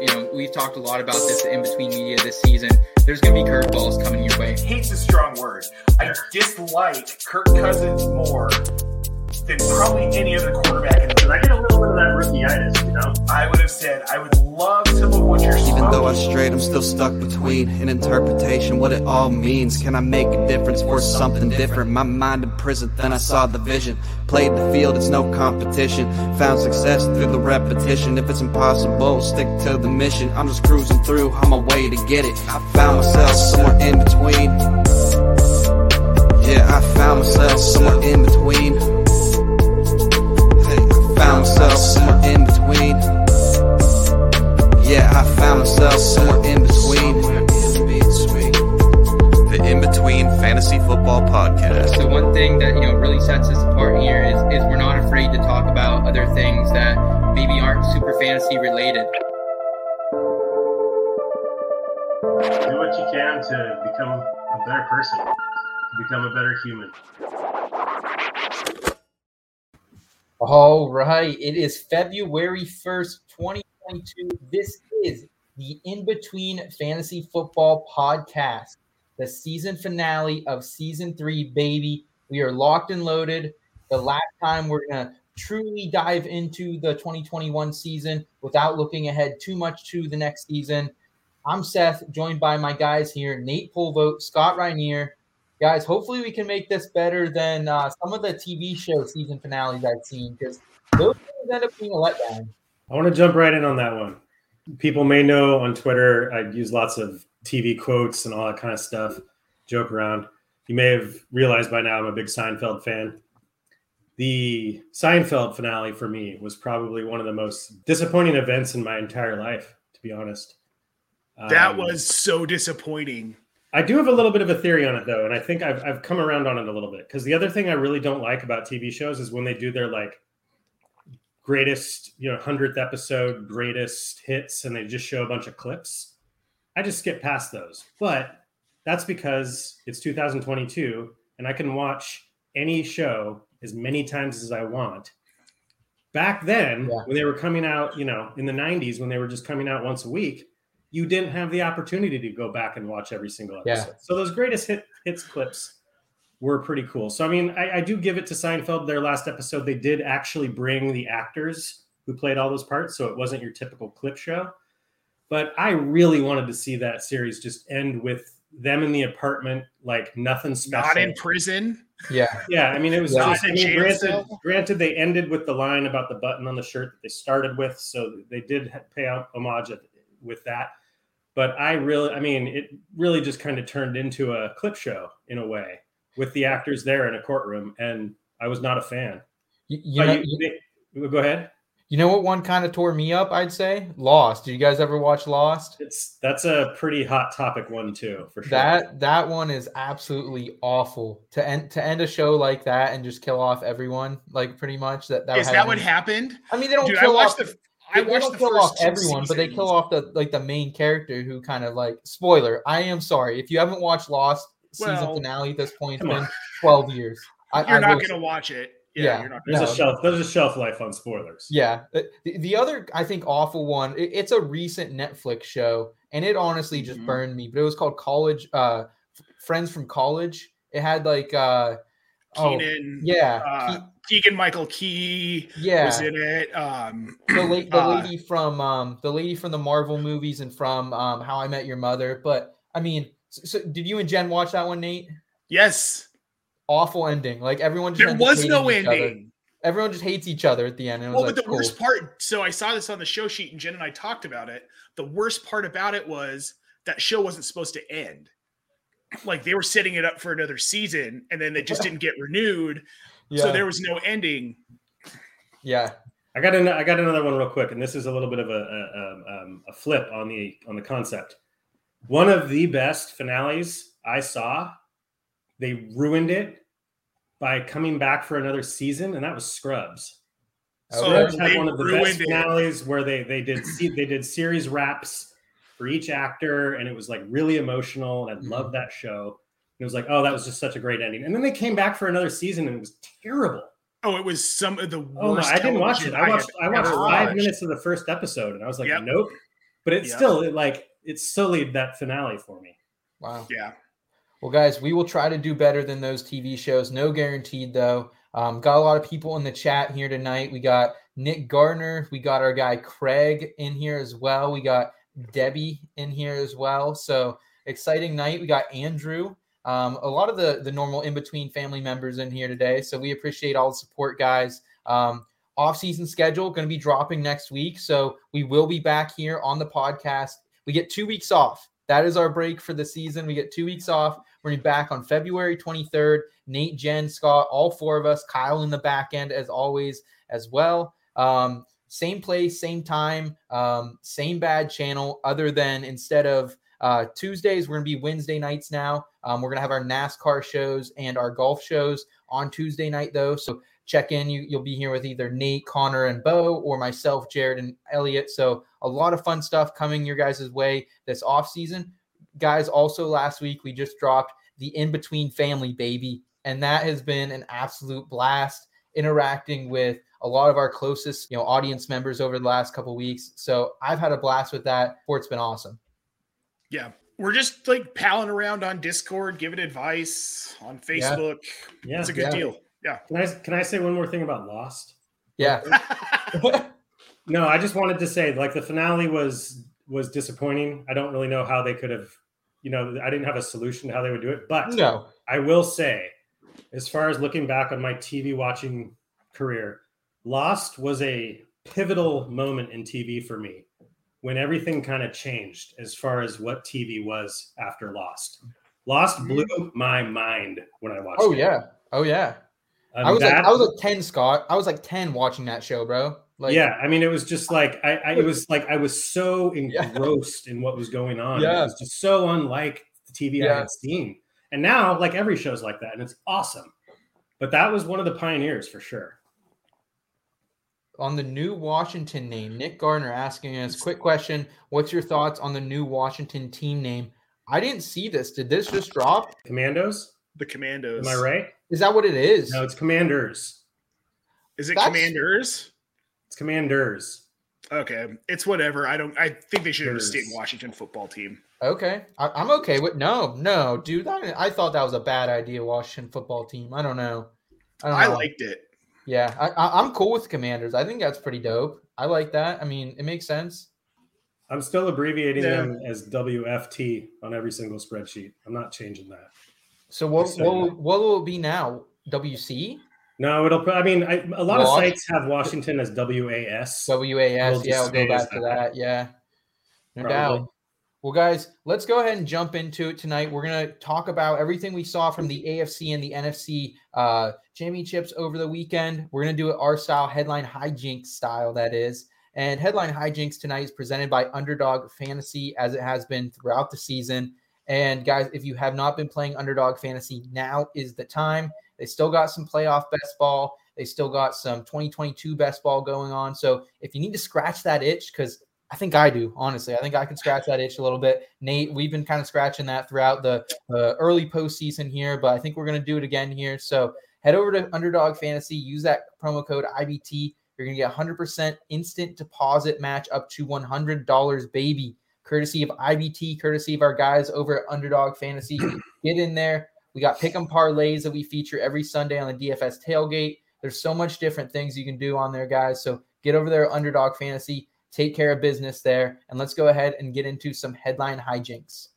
you know, we've talked a lot about this in between media this season. There's going to be curveballs coming your way. Hate's a strong word. I dislike Kirk Cousins more than probably any other quarterback in the Because I get a little bit of that rookie-itis, you know? I would have said I would love some of what you're Even though I smoking. strayed, I'm still stuck between an interpretation, what it all means. Can I make a difference for something different? My mind in prison, then I saw the vision. Played the field, it's no competition. Found success through the repetition. If it's impossible, stick to the mission. I'm just cruising through on my way to get it. I found myself somewhere in between. Yeah, I found myself somewhere in between. Hey, I found myself somewhere in between. Yeah, I found myself somewhere in between. The In Between Fantasy Football Podcast. So one thing that you know really sets us apart here is is we're not afraid to talk about other things that maybe aren't super fantasy related. Do what you can to become a better person, to become a better human. All right. It is February 1st, 2022. This is the In Between Fantasy Football Podcast, the season finale of season three, baby. We are locked and loaded. The last time we're going to truly dive into the 2021 season without looking ahead too much to the next season. I'm Seth, joined by my guys here Nate Pulvote, Scott Rainier, guys hopefully we can make this better than uh, some of the tv show season finales i've seen because those things end up being a letdown I want to jump right in on that one. People may know on Twitter, I use lots of TV quotes and all that kind of stuff, joke around. You may have realized by now I'm a big Seinfeld fan. The Seinfeld finale for me was probably one of the most disappointing events in my entire life, to be honest. That Um, was so disappointing. I do have a little bit of a theory on it though, and I think I've I've come around on it a little bit because the other thing I really don't like about TV shows is when they do their like greatest, you know, hundredth episode, greatest hits, and they just show a bunch of clips. I just skip past those, but that's because it's 2022 and I can watch any show as many times as I want. Back then, Yeah. when they were coming out, you know, in the 90s, when they were just coming out once a week, you didn't have the opportunity to go back and watch every single Yeah. episode. So those greatest hit hits clips were pretty cool. So I mean, I, I do give it to Seinfeld. Their last episode, they did actually bring the actors who played all those parts, so it wasn't your typical clip show. But I really wanted to see that series just end with them in the apartment, like nothing special. Not in prison. yeah Yeah, I mean, it was Yeah. just. I mean, granted, granted, they ended with the line about the button on the shirt that they started with, so they did pay out homage at, with that. But I really, I mean, it really just kind of turned into a clip show in a way with the actors there in a courtroom, and I was not a fan. you, you, know, you- they- go ahead. you know what one kind of tore me up i'd say lost did you guys ever watch lost It's that's a pretty hot topic one too, for sure. that that one is absolutely awful to end to end a show like that and just kill off everyone like pretty much that, that Is had that what happened? i mean they don't Dude, I watched off the I they watched don't the kill first off two everyone, but they kill off the like the main character who kind of like spoiler. I am sorry if you haven't watched Lost season Well, finale at this point. It's come been twelve years. I, You're I not will- going to watch it. Yeah, Yeah. you're not. there's no. a shelf. There's a shelf life on spoilers. Yeah, the, the other I think awful one. it- it's a recent Netflix show, and it honestly just Mhm. burned me. But it was called College uh, Friends from College. It had like uh, oh Keenan. yeah, Uh, Ke- Keegan Michael Key yeah. was in it. Um, the, la- the Uh, lady from um the lady from the Marvel movies and from um How I Met Your Mother. But I mean, so, so did you and Jen watch that one, Nate? yes, Awful ending. Like everyone just there was no each other. ending. Everyone just hates each other at the end. And Well, like, but the cool. worst part. So I saw this on the show sheet, and Jen and I talked about it. The worst part about it was that show wasn't supposed to end. Like they were setting it up for another season, and then it just didn't get renewed. yeah, So there was no ending. yeah, I got an, I got another one real quick, and this is a little bit of a, a, um, um, a flip on the on the concept. One of the best finales I saw, they ruined it by coming back for another season, and that was Scrubs. Okay. Scrubs Oh, had one of the ruined best it. finales where they they did se- they did series wraps for each actor, and it was like really emotional, and I Mhm. loved that show. It was like, oh, that was just such a great ending. And then they came back for another season, and it was terrible. Oh, it was some of the worst. Oh my! I didn't watch it. I watched. have I watched five watched. minutes of the first episode, and I was like, Yep. nope. but it's Yeah. still it, like it sullied that finale for me. Wow. Yeah. Well, guys, we will try to do better than those TV shows. No guaranteed, though. Um, got a lot of people in the chat here tonight. We got Nick Gardner. We got our guy Craig in here as well. We got Debbie in here as well. So exciting night. We got Andrew. Um, a lot of the the normal in between family members in here today. So we appreciate all the support, guys. Um, off season schedule going to be dropping next week. So we will be back here on the podcast. We get two weeks off. That is our break for the season. We get two weeks off. We're gonna be back on February 23rd. Nate, Jen, Scott, all four of us, Kyle in the back end as always as well. Um, same place, same time, um, same bad channel, other than instead of uh, Tuesdays, we're gonna be Wednesday nights now. Um, we're gonna have our NASCAR shows and our golf shows on Tuesday night though. So check in. You, you'll be here with either Nate, Connor, and Bo, or myself, Jared, and Elliot. So a lot of fun stuff coming your guys' way this off season. Guys, also last week we just dropped the In Between Family Baby, and that has been an absolute blast interacting with a lot of our closest, you know, audience members over the last couple weeks. So I've had a blast with that. It's been awesome. Yeah. We're just like palling around on Discord, giving advice on Facebook. Yeah. It's a good Yeah. deal. Yeah. Can I can I say one more thing about Lost? Yeah. No, I just wanted to say like the finale was was disappointing. I don't really know how they could have, you know, I didn't have a solution to how they would do it, but no. I will say, as far as looking back on my TV watching career, Lost was a pivotal moment in TV for me when everything kind of changed as far as what TV was after Lost. Lost blew my mind when I watched Oh it. yeah. Oh yeah. Um, I was like I was like 10, Scott. I was like 10 watching that show, bro. Like yeah, I mean, it was just like I, I it was like I was so engrossed in what was going on. Yeah. It was just so unlike the TV I Yeah. had seen. And now, like every show's like that, and it's awesome. But that was one of the pioneers for sure. on the new Washington name, Nick Gardner asking us quick question. What's your thoughts on the new Washington team name? I didn't see this. Did this just drop? Commandos, the Commandos. am I right? Is that what it is? No, it's Commanders. Is it That's- Commanders? It's Commanders. Okay. It's whatever. I don't I think they should have a state Washington football team. Okay, I, I'm okay with no, no, dude. I, I thought that was a bad idea. Washington football team. I don't know. I don't I know. liked it. Yeah, I, I, I'm cool with Commanders. I think that's pretty dope. I like that. I mean, it makes sense. I'm still abbreviating Yeah. them as WFT on every single spreadsheet. I'm not changing that. So what So- what, will- what will it be now? WC, No, it'll. I mean, I, a lot of sites have Washington as WAS. WAS. We'll yeah, just we'll go back to that. that. Yeah, no Probably. doubt. Well, guys, let's go ahead and jump into it tonight. We're going to talk about everything we saw from the AFC and the NFC uh, championships over the weekend. We're going to do it our style, headline hijinks style, that is. And headline hijinks tonight is presented by Underdog Fantasy, as it has been throughout the season. And guys, if you have not been playing Underdog Fantasy, now is the time. They still got some playoff best ball. They still got some 2022 best ball going on. So if you need to scratch that itch, because I think I do, honestly. I think I can scratch that itch a little bit. Nate, we've been kind of scratching that throughout the uh, early postseason here, but I think we're going to do it again here. So head over to Underdog Fantasy, use that promo code IBT. You're going to get 100% instant deposit match up to $100, baby, courtesy of IBT, courtesy of our guys over at Underdog Fantasy. Get in there. We got pick 'em parlays that we feature every Sunday on the DFS tailgate. There's so much different things you can do on there, guys. So get over there, Underdog Fantasy take care of business there. And let's go ahead and get into some headline hijinks.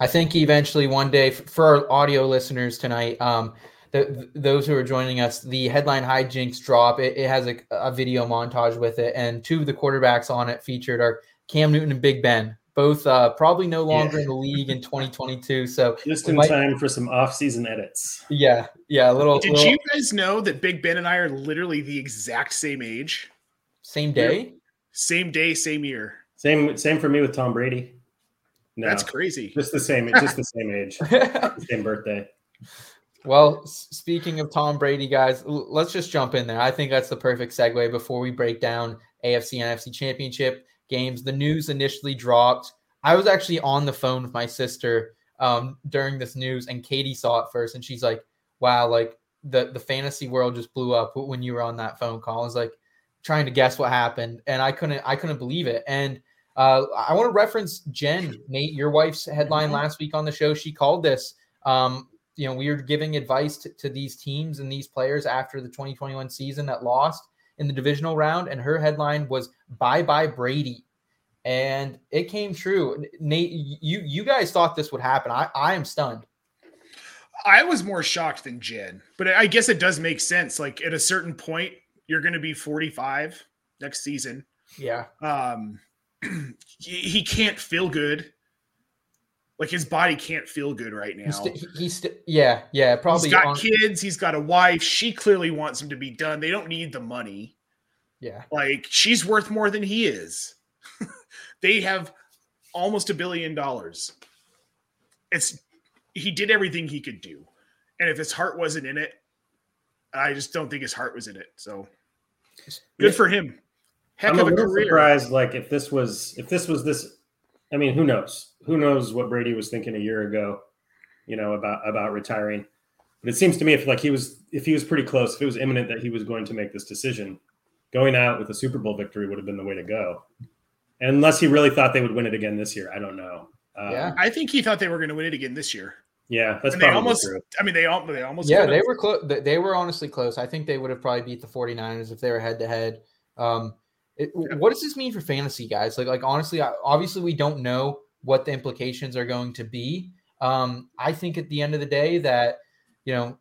I think eventually one day for our audio listeners tonight, um, the, th- those who are joining us, the headline hijinks drop. It, it has a, a video montage with it, and two of the quarterbacks on it featured are Cam Newton and Big Ben, both uh, probably no longer in the league in 2022. So Just in might- time for some off-season edits. yeah, yeah, a little, Did little- you guys know that Big Ben and I are literally the exact same age? same day. Same day, same year. Same, same for me with Tom Brady. No, That's crazy. just the same, just the same age, the same birthday. Well, speaking of Tom Brady, guys, l- let's just jump in there. I think that's the perfect segue before we break down AFC and NFC championship games. The news initially dropped. I was actually on the phone with my sister um, during this news, and Katie saw it first, and she's like, "Wow, like the the fantasy world just blew up when you were on that phone call." I was like trying to guess what happened, and I couldn't I couldn't believe it. And uh, I want to reference Jen, Nate, your wife's headline Mm-hmm. last week on the show. She called this. Um, you know, we were giving advice to, to these teams and these players after the 2021 season that lost in the divisional round, and her headline was "Bye bye Brady," and it came true. Nate, you you guys thought this would happen. I I am stunned. I was more shocked than Jen, but I guess it does make sense. Like at a certain point, you're going to be 45 next season. Yeah, Um, he, he can't feel good. Like his body can't feel good right now. he's, st- he's st- yeah yeah probably he's got on- kids. He's got a wife. She clearly wants him to be done. They don't need the money. yeah Like she's worth more than he is. they have almost a billion dollars. It's he did everything he could do. And if his heart wasn't in it, I just don't think his heart was in it. So good Yeah. for him. Heck I'm a of a little career. surprised. Like if this was if this was this, I mean, who knows? Who knows what Brady was thinking a year ago? You know about about retiring. But it seems to me if like he was if he was pretty close, if it was imminent that he was going to make this decision, going out with a Super Bowl victory would have been the way to go. Unless he really thought they would win it again this year, I don't know. Um, Yeah. I think he thought they were going to win it again this year. yeah, that's And probably almost true. I mean they all they almost yeah could've. they were close they were honestly close i think they would have probably beat the 49ers if they were head to head um what does this mean for fantasy guys like like honestly I, obviously we don't know what the implications are going to be um i think at the end of the day that you know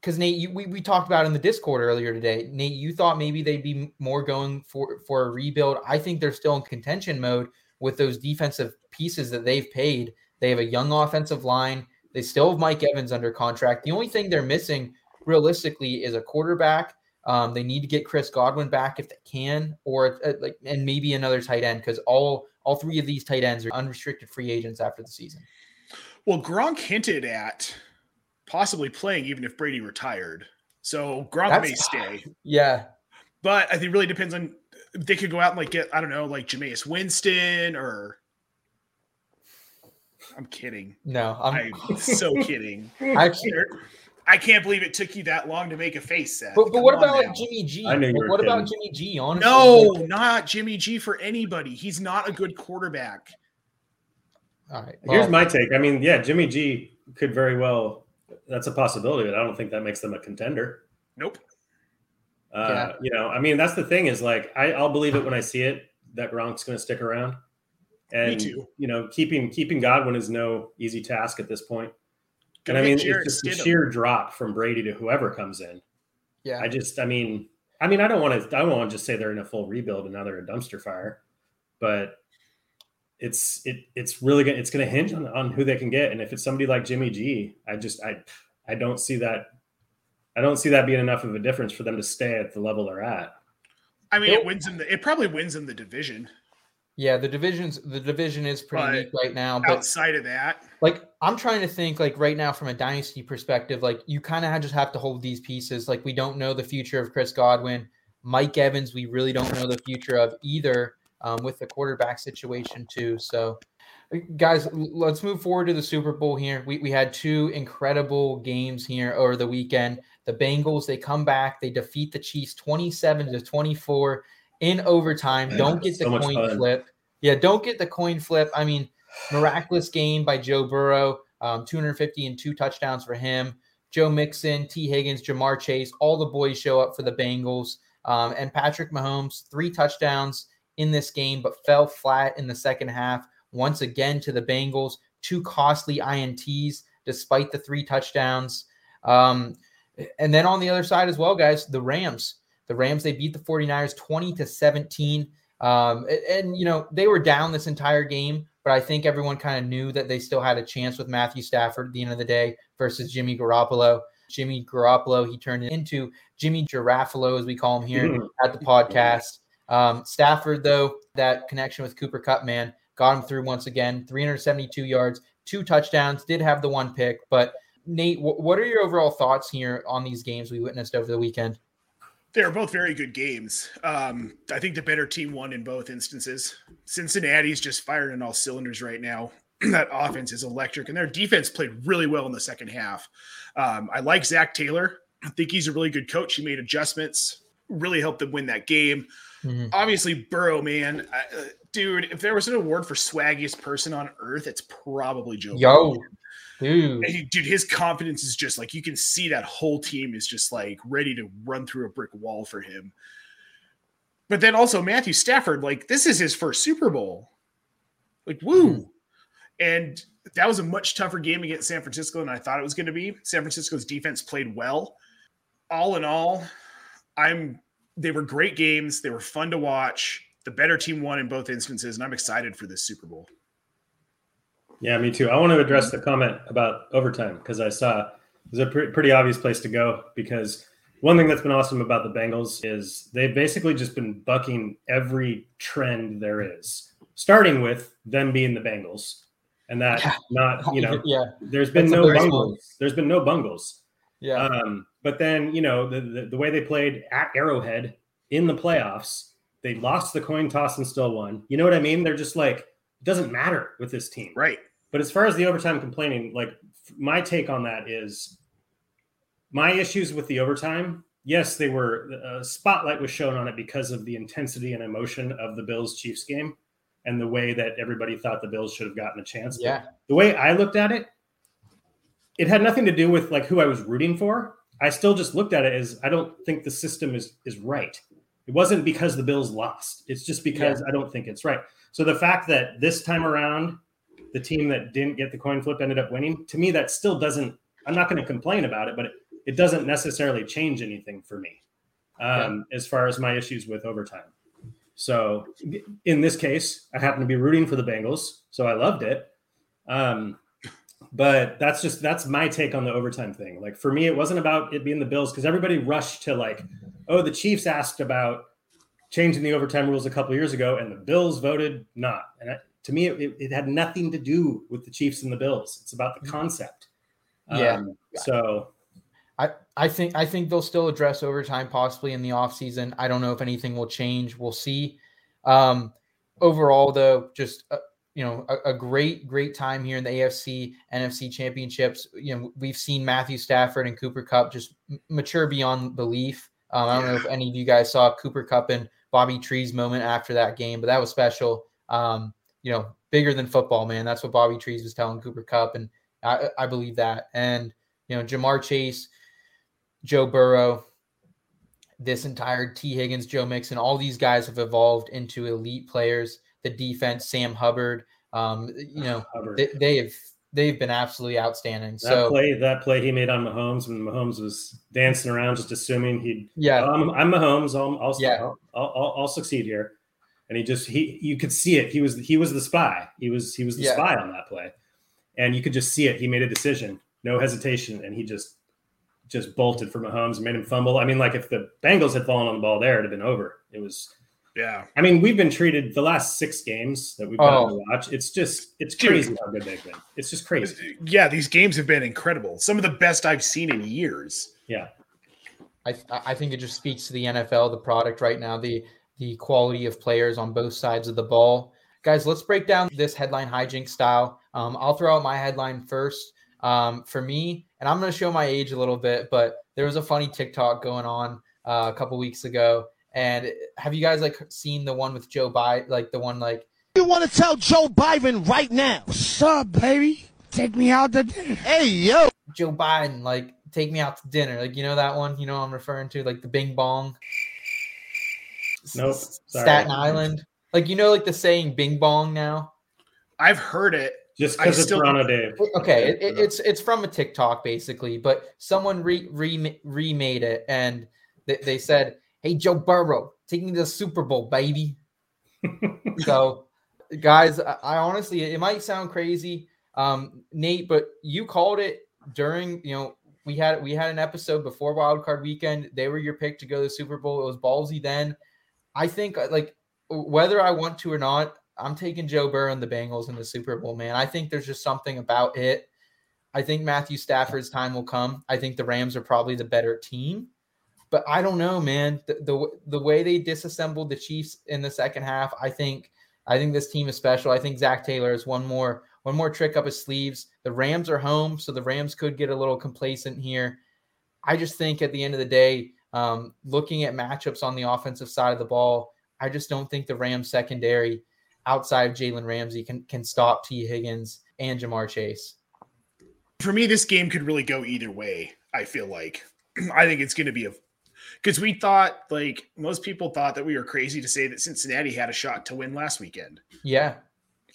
because nate you, we, we talked about in the discord earlier today nate you thought maybe they'd be more going for for a rebuild i think they're still in contention mode with those defensive pieces that they've paid they have a young offensive line they still have Mike Evans under contract. The only thing they're missing realistically is a quarterback. Um, they need to get Chris Godwin back if they can, or uh, like and maybe another tight end because all all three of these tight ends are unrestricted free agents after the season. Well, Gronk hinted at possibly playing even if Brady retired. So Gronk may stay. Yeah, But I think it really depends on they could go out and like get I don't know like Jameis Winston or I'm kidding. no, I'm, so kidding. I'm so kidding. I, I can't believe it took you that long to make a face. Seth. but, but what about now. like Jimmy G? I knew you Like, were what about. Jimmy G? Honestly, No, Like, not Jimmy G for anybody. He's not a good quarterback. all right. Here's my take. I mean, yeah, Jimmy G could very well. That's a possibility, but I don't think that makes them a contender. Nope. Uh, Yeah. You know, I mean, that's the thing is like I, I'll believe it when I see it that Gronk's going to stick around. And too. you know, keeping keeping Godwin is no easy task at this point. Go and I mean, Jarrett it's just a sheer drop from Brady to whoever comes in. yeah, I just, I mean, I mean, I don't want to, I don't want to just say they're in a full rebuild and now they're a dumpster fire, but it's it it's really gonna it's gonna hinge on, on who they can get. And if it's somebody like Jimmy G, I just I I don't see that I don't see that being enough of a difference for them to stay at the level they're at. I mean, Nope. it wins them. The, it probably wins them the division. yeah. The divisions, the division is pretty But weak right now, but Outside of that, like I'm trying to think like right now from a dynasty perspective, like you kind of just have to hold these pieces. Like we don't know the future of Chris Godwin, Mike Evans. We really don't know the future of either um, with the quarterback situation too. So, uh, guys, let's move forward to the Super Bowl here. We we had two incredible games here over the weekend. The Bengals they come back, they defeat the Chiefs 27 to 24 in overtime. Don't get the So coin flip. Yeah, don't get the coin flip. I mean miraculous game by Joe Burrow, um, 250 and two touchdowns for him. Joe Mixon, Tee Higgins, Ja'Marr Chase, all the boys show up for the Bengals. Um, and Patrick Mahomes, three touchdowns in this game, but fell flat in the second half. Once again to the Bengals, two costly INTs despite the three touchdowns. Um, and then on the other side as well, guys, the Rams. The Rams, they beat the 49ers 20 to 17. Um, and, and, you know, they were down this entire game, but I think everyone kind of knew that they still had a chance with Matthew Stafford at the end of the day versus Jimmy Garoppolo. Jimmy Garoppolo, he turned it into Jimmy Giraffalo, as we call him here at the podcast. Um, Stafford, though, that connection with Cooper Kupp, man, got him through once again 372 yards, two touchdowns, did have the one pick. But, Nate, wh- what are your overall thoughts here on these games we witnessed over the weekend? They were both very good games. Um, I think the better team won in both instances. Cincinnati's just firing on all cylinders right now. that offense is electric, and their defense played really well in the second half. Um, I like Zac Taylor. I think he's a really good coach. He made adjustments, really helped them win that game. Mhm. Obviously, Burrow, man, I- uh, dude. If there was an award for swaggiest person on earth, it's probably Joe. Yo, Burrow. Dude. He- dude, his confidence is just like you can see that whole team is just like ready to run through a brick wall for him. But then also Matthew Stafford, like this is his first Super Bowl. Like, woo. Mm-hmm. And that was a much tougher game against San Francisco than I thought it was going to be. San Francisco's defense played well. All in all, I'm they were great games. They were fun to watch. The better team won in both instances, and I'm excited for this Super Bowl. Yeah, me too. I want to address the comment about overtime because I saw it was a pre- pretty obvious place to go. Because one thing that's been awesome about the Bengals is they've basically just been bucking every trend there is, starting with them being the Bengals, and that Yeah. not you know yeah, there's been That's no bungles. There's been no bungles. yeah. Um, but then you know the, the the way they played at Arrowhead in the playoffs, they lost the coin toss and still won. You know what I mean? They're just like doesn't matter with this team. Right. But as far as the overtime complaining, like my take on that is my issues with the overtime. Yes, they were a spotlight was shown on it because of the intensity and emotion of the Bills Chiefs game and the way that everybody thought the Bills should have gotten a chance. But yeah. the way I looked at it, it had nothing to do with like who I was rooting for. I still just looked at it as I don't think the system is is right. It wasn't because the Bills lost. It's just because I don't think it's right. So the fact that this time around the team that didn't get the coin flip ended up winning, to me that still doesn't I'm not going to complain about it, but it, it doesn't necessarily change anything for me. Um, as far as my issues with overtime. So in this case, I happen to be rooting for the Bengals, so I loved it. Um, but that's just that's my take on the overtime thing. Like for me, it wasn't about it being the Bills because everybody rushed to like, oh, the Chiefs asked about changing the overtime rules a couple years ago, and the Bills voted not. And I, to me, it, it had nothing to do with the Chiefs and the Bills. It's about the concept. Yeah. Um, so I, I think I think they'll still address overtime possibly in the offseason. I don't know if anything will change. We'll see. Um, overall, though, just uh, you know, a, a great great time here in the AFC NFC championships. You know, we've seen Matthew Stafford and Cooper Kupp just mature beyond belief. Um, I don't know if any of you guys saw Cooper Kupp and Bobby Tree's moment after that game, but that was special. Um, you know, bigger than football, man. That's what Bobby Trees was telling Cooper Kupp, and I, I believe that. And you know, Ja'Marr Chase, Joe Burrow, this entire Tee Higgins, Joe Mixon, all these guys have evolved into elite players. The defense, Sam Hubbard, um, you know, they, they have they've been absolutely outstanding. That So play, that play he made on Mahomes when Mahomes was dancing around, just assuming he'd. yeah, "Oh, I'm, I'm Mahomes. I'll, I'll, Yeah. I'll, I'll, I'll succeed here. And he just he, you could see it. He was he was the spy. He was he was the Yeah. spy on that play, and you could just see it. He made a decision, no hesitation, and he just just bolted for Mahomes, and made him fumble. I mean, like if the Bengals had fallen on the ball there, it'd have been over. It was. Yeah. I mean, we've been treated the last six games that we've gotten to watch. It's just it's Dude. crazy how good they've been. It's just crazy. Yeah, these games have been incredible. Some of the best I've seen in years. Yeah. I I think it just speaks to the NFL, the product right now, the the quality of players on both sides of the ball. Guys, let's break down this headline hijink style. Um, I'll throw out my headline first. Um, for me, and I'm going to show my age a little bit, but there was a funny TikTok going on uh, a couple weeks ago. And have you guys like seen the one with Joe Biden? Like the one like You want to tell Joe Biden right now? What's up, baby? Take me out to dinner. Hey, yo. Joe Biden, like take me out to dinner. Like you know that one, you know what I'm referring to, like the Bing Bong. Nope, sorry. Staten Island. Like you know, like the saying Bing Bong now. I've heard it. Just because it's still- Toronto Dave. Okay, it, it- it's it's from a TikTok basically, but someone re, re remade it and they, they said, "Hey Joe Burrow, to the Super Bowl, baby." so, guys, I, I honestly, it might sound crazy, um, Nate, but you called it during. You know, we had we had an episode before Wild Card Weekend. They were your pick to go to the Super Bowl. It was ballsy then. I think uh, like whether I want to or not, I'm taking Joe Burrow and the Bengals in the Super Bowl, man. I think there's just something about it. I think Matthew Stafford's time will come. I think the Rams are probably the better team. But I don't know, man. The, the the way they disassembled the Chiefs in the second half, I think I think this team is special. I think Zac Taylor has one more one more trick up his sleeves. The Rams are home, so the Rams could get a little complacent here. I just think at the end of the day, um, looking at matchups on the offensive side of the ball, I just don't think the Rams secondary outside of Jalen Ramsey can can stop Tee Higgins and Ja'Marr Chase. For me, this game could really go either way. I feel like I think it's going to be a because we thought like most people thought that we were crazy to say that Cincinnati had a shot to win last weekend. Yeah.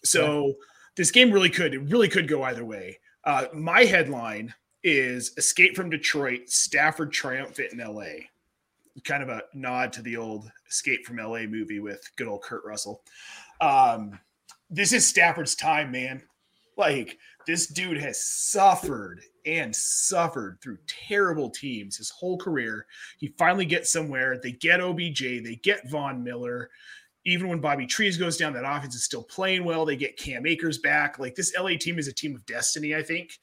So yeah. this game really could it really could go either way. Uh, my headline is Escape from Detroit, Stafford triumphant in LA. Kind of a nod to the old Escape from LA movie with good old Kurt Russell. Um, this is Stafford's time, man. Like this dude has suffered and suffered through terrible teams his whole career. He finally gets somewhere. They get OBJ, they get Von Miller. Even when Bobby Trees goes down, that offense is still playing well. They get Cam Akers back. Like this LA team is a team of destiny, I think.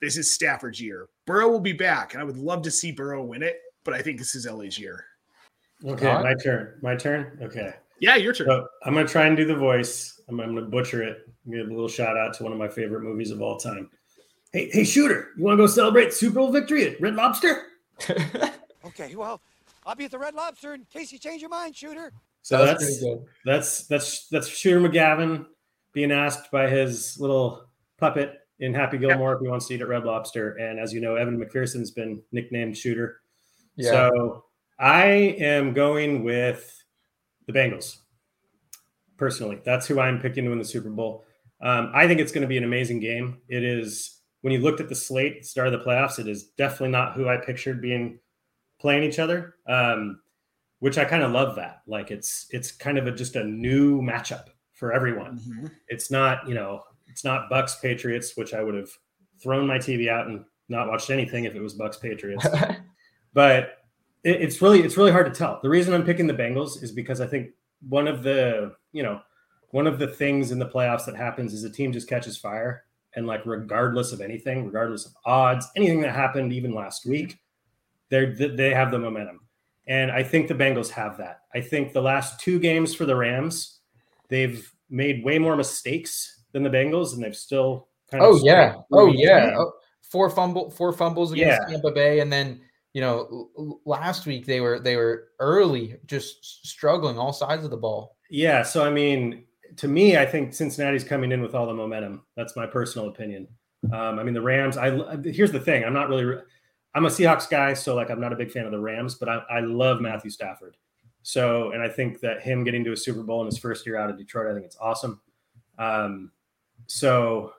This is Stafford's year. Burrow will be back, and I would love to see Burrow win it, but I think this is LA's year. Okay, my turn. My turn. Okay. Yeah, your turn. So I'm gonna try and do the voice. I'm, I'm gonna butcher it. Give a little shout out to one of my favorite movies of all time. Hey, hey, shooter, you want to go celebrate Super Bowl victory at Red Lobster? okay, well, I'll be at the Red Lobster in case you change your mind, shooter. So that's that's, that's that's that's Shooter McGavin being asked by his little puppet in Happy Gilmore if he wants to eat at Red Lobster. And as you know, Evan McPherson's been nicknamed Shooter. Yeah. So I am going with the Bengals. Personally, that's who I'm picking to win the Super Bowl. Um, I think it's going to be an amazing game. It is when you looked at the slate, start of the playoffs, it is definitely not who I pictured being playing each other. Um, which I kind of love that. Like it's it's kind of a, just a new matchup for everyone. Mm-hmm. It's not you know it's not Bucks Patriots, which I would have thrown my TV out and not watched anything if it was Bucks Patriots. but it, it's really it's really hard to tell. The reason I'm picking the Bengals is because I think one of the you know one of the things in the playoffs that happens is a team just catches fire and like regardless of anything, regardless of odds, anything that happened even last week, they they have the momentum. And I think the Bengals have that. I think the last two games for the Rams, they've made way more mistakes than the Bengals, and they've still kind of. Oh yeah, oh yeah, oh, four fumble, four fumbles against yeah. Tampa Bay, and then you know last week they were they were early just struggling all sides of the ball. Yeah, so I mean, to me, I think Cincinnati's coming in with all the momentum. That's my personal opinion. Um, I mean, the Rams. I here's the thing. I'm not really. I'm a Seahawks guy, so like I'm not a big fan of the Rams, but I, I love Matthew Stafford. So, and I think that him getting to a Super Bowl in his first year out of Detroit, I think it's awesome. Um, so,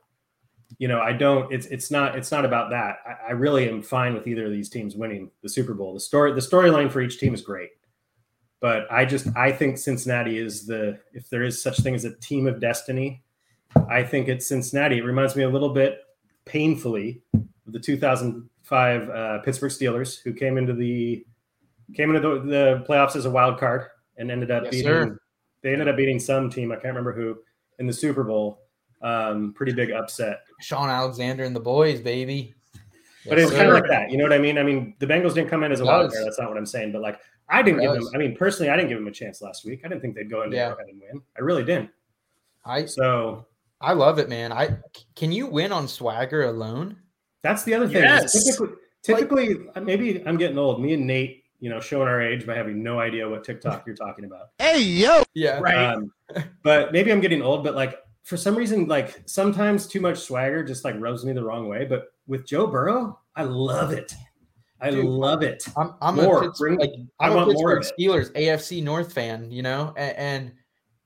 you know, I don't. It's it's not it's not about that. I, I really am fine with either of these teams winning the Super Bowl. The story the storyline for each team is great, but I just I think Cincinnati is the if there is such thing as a team of destiny. I think it's Cincinnati. It reminds me a little bit painfully of the 2005 uh, Pittsburgh Steelers, who came into the came into the, the, playoffs as a wild card and ended up yes, beating. Sir. They ended up beating some team. I can't remember who in the Super Bowl. Um, pretty big upset. Shaun Alexander and the boys, baby. But yes, it's kind of like that. You know what I mean? I mean, the Bengals didn't come in as a wild card. That's not what I'm saying. But like, I didn't give them. I mean, personally, I didn't give them a chance last week. I didn't think they'd go into yeah. and win. I really didn't. I so I love it, man. I can you win on swagger alone? That's the other thing. Yes. Typically, typically like, maybe I'm getting old. Me and Nate, you know, showing our age by having no idea what TikTok you're talking about. Hey yo, yeah, right. Um, but maybe I'm getting old. But like for some reason, like sometimes too much swagger just like rubs me the wrong way. But with Joe Burrow, I love it. I Dude, love it. I'm, I'm more. a Pittsburgh, like, I'm a Pittsburgh Steelers AFC North fan, you know, and, and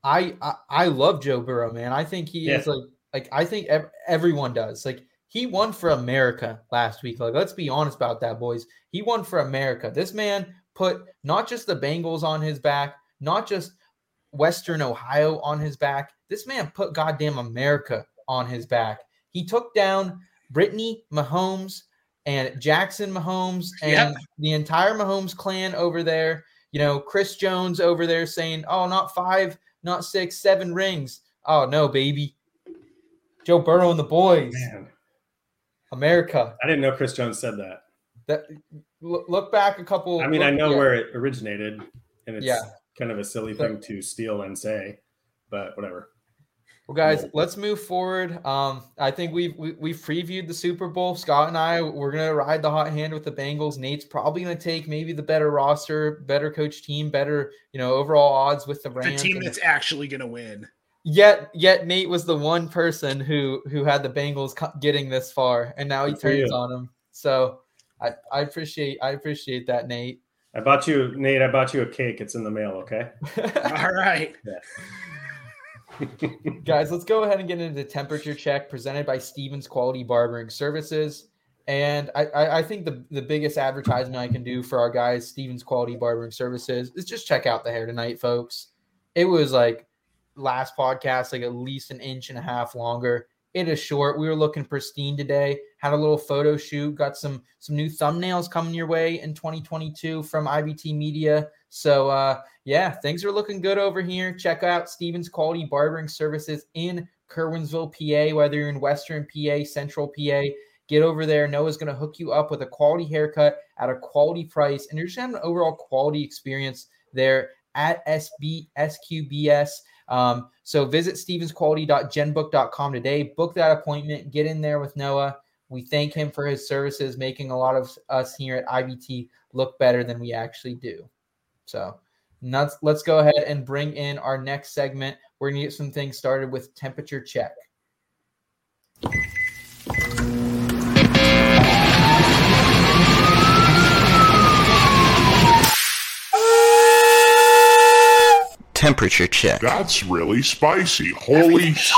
I, I, I love Joe Burrow, man. I think he yeah. is like like I think ev- everyone does. Like he won for America last week. Like let's be honest about that, boys. He won for America. This man put not just the Bengals on his back, not just Western Ohio on his back. This man put goddamn America on his back. He took down Brittany Mahomes and Jackson Mahomes and yep. the entire Mahomes clan over there. You know, Chris Jones over there saying, oh, not five, not six, seven rings. Oh, no, baby. Joe Burrow and the boys. Man. America. I didn't know Chris Jones said that. That Look, look back a couple. I mean, I know yeah. where it originated, and it's Yeah. kind of a silly thing to steal and say, but whatever. Well, guys, let's move forward. Um, I think we've we, we've previewed the Super Bowl. Scott and I, we're gonna ride the hot hand with the Bengals. Nate's probably gonna take maybe the better roster, better coach team, better you know overall odds with the Rams. The team that's actually going to win. Yet, yet Nate was the one person who who had the Bengals getting this far, and now he Good turns you. on him. So, I I appreciate I appreciate that, Nate. I bought you, Nate. I bought you a cake. It's in the mail. Okay. All right. Guys, let's go ahead and get into the temperature check presented by Stevens Quality Barbering Services. And I, I, I think the, the biggest advertisement I can do for our guys, Stevens Quality Barbering Services, is just check out the hair tonight, folks. It was like last podcast, like at least an inch and a half longer. It is short. We were looking pristine today. Had a little photo shoot. Got some some new thumbnails coming your way in 2022 from IBT Media. So uh, yeah, things are looking good over here. Check out Stevens Quality Barbering Services in Curwensville, PA. Whether you're in Western PA, Central PA, get over there. Noah's going to hook you up with a quality haircut at a quality price, and you're just having an overall quality experience there at SB SQBS. Um, so visit stevensquality.genbook.com today. Book that appointment. Get in there with Noah. We thank him for his services, making a lot of us here at IBT look better than we actually do. So let's let's go ahead and bring in our next segment. We're gonna get some things started with temperature check. Temperature check. That's really spicy. Holy s-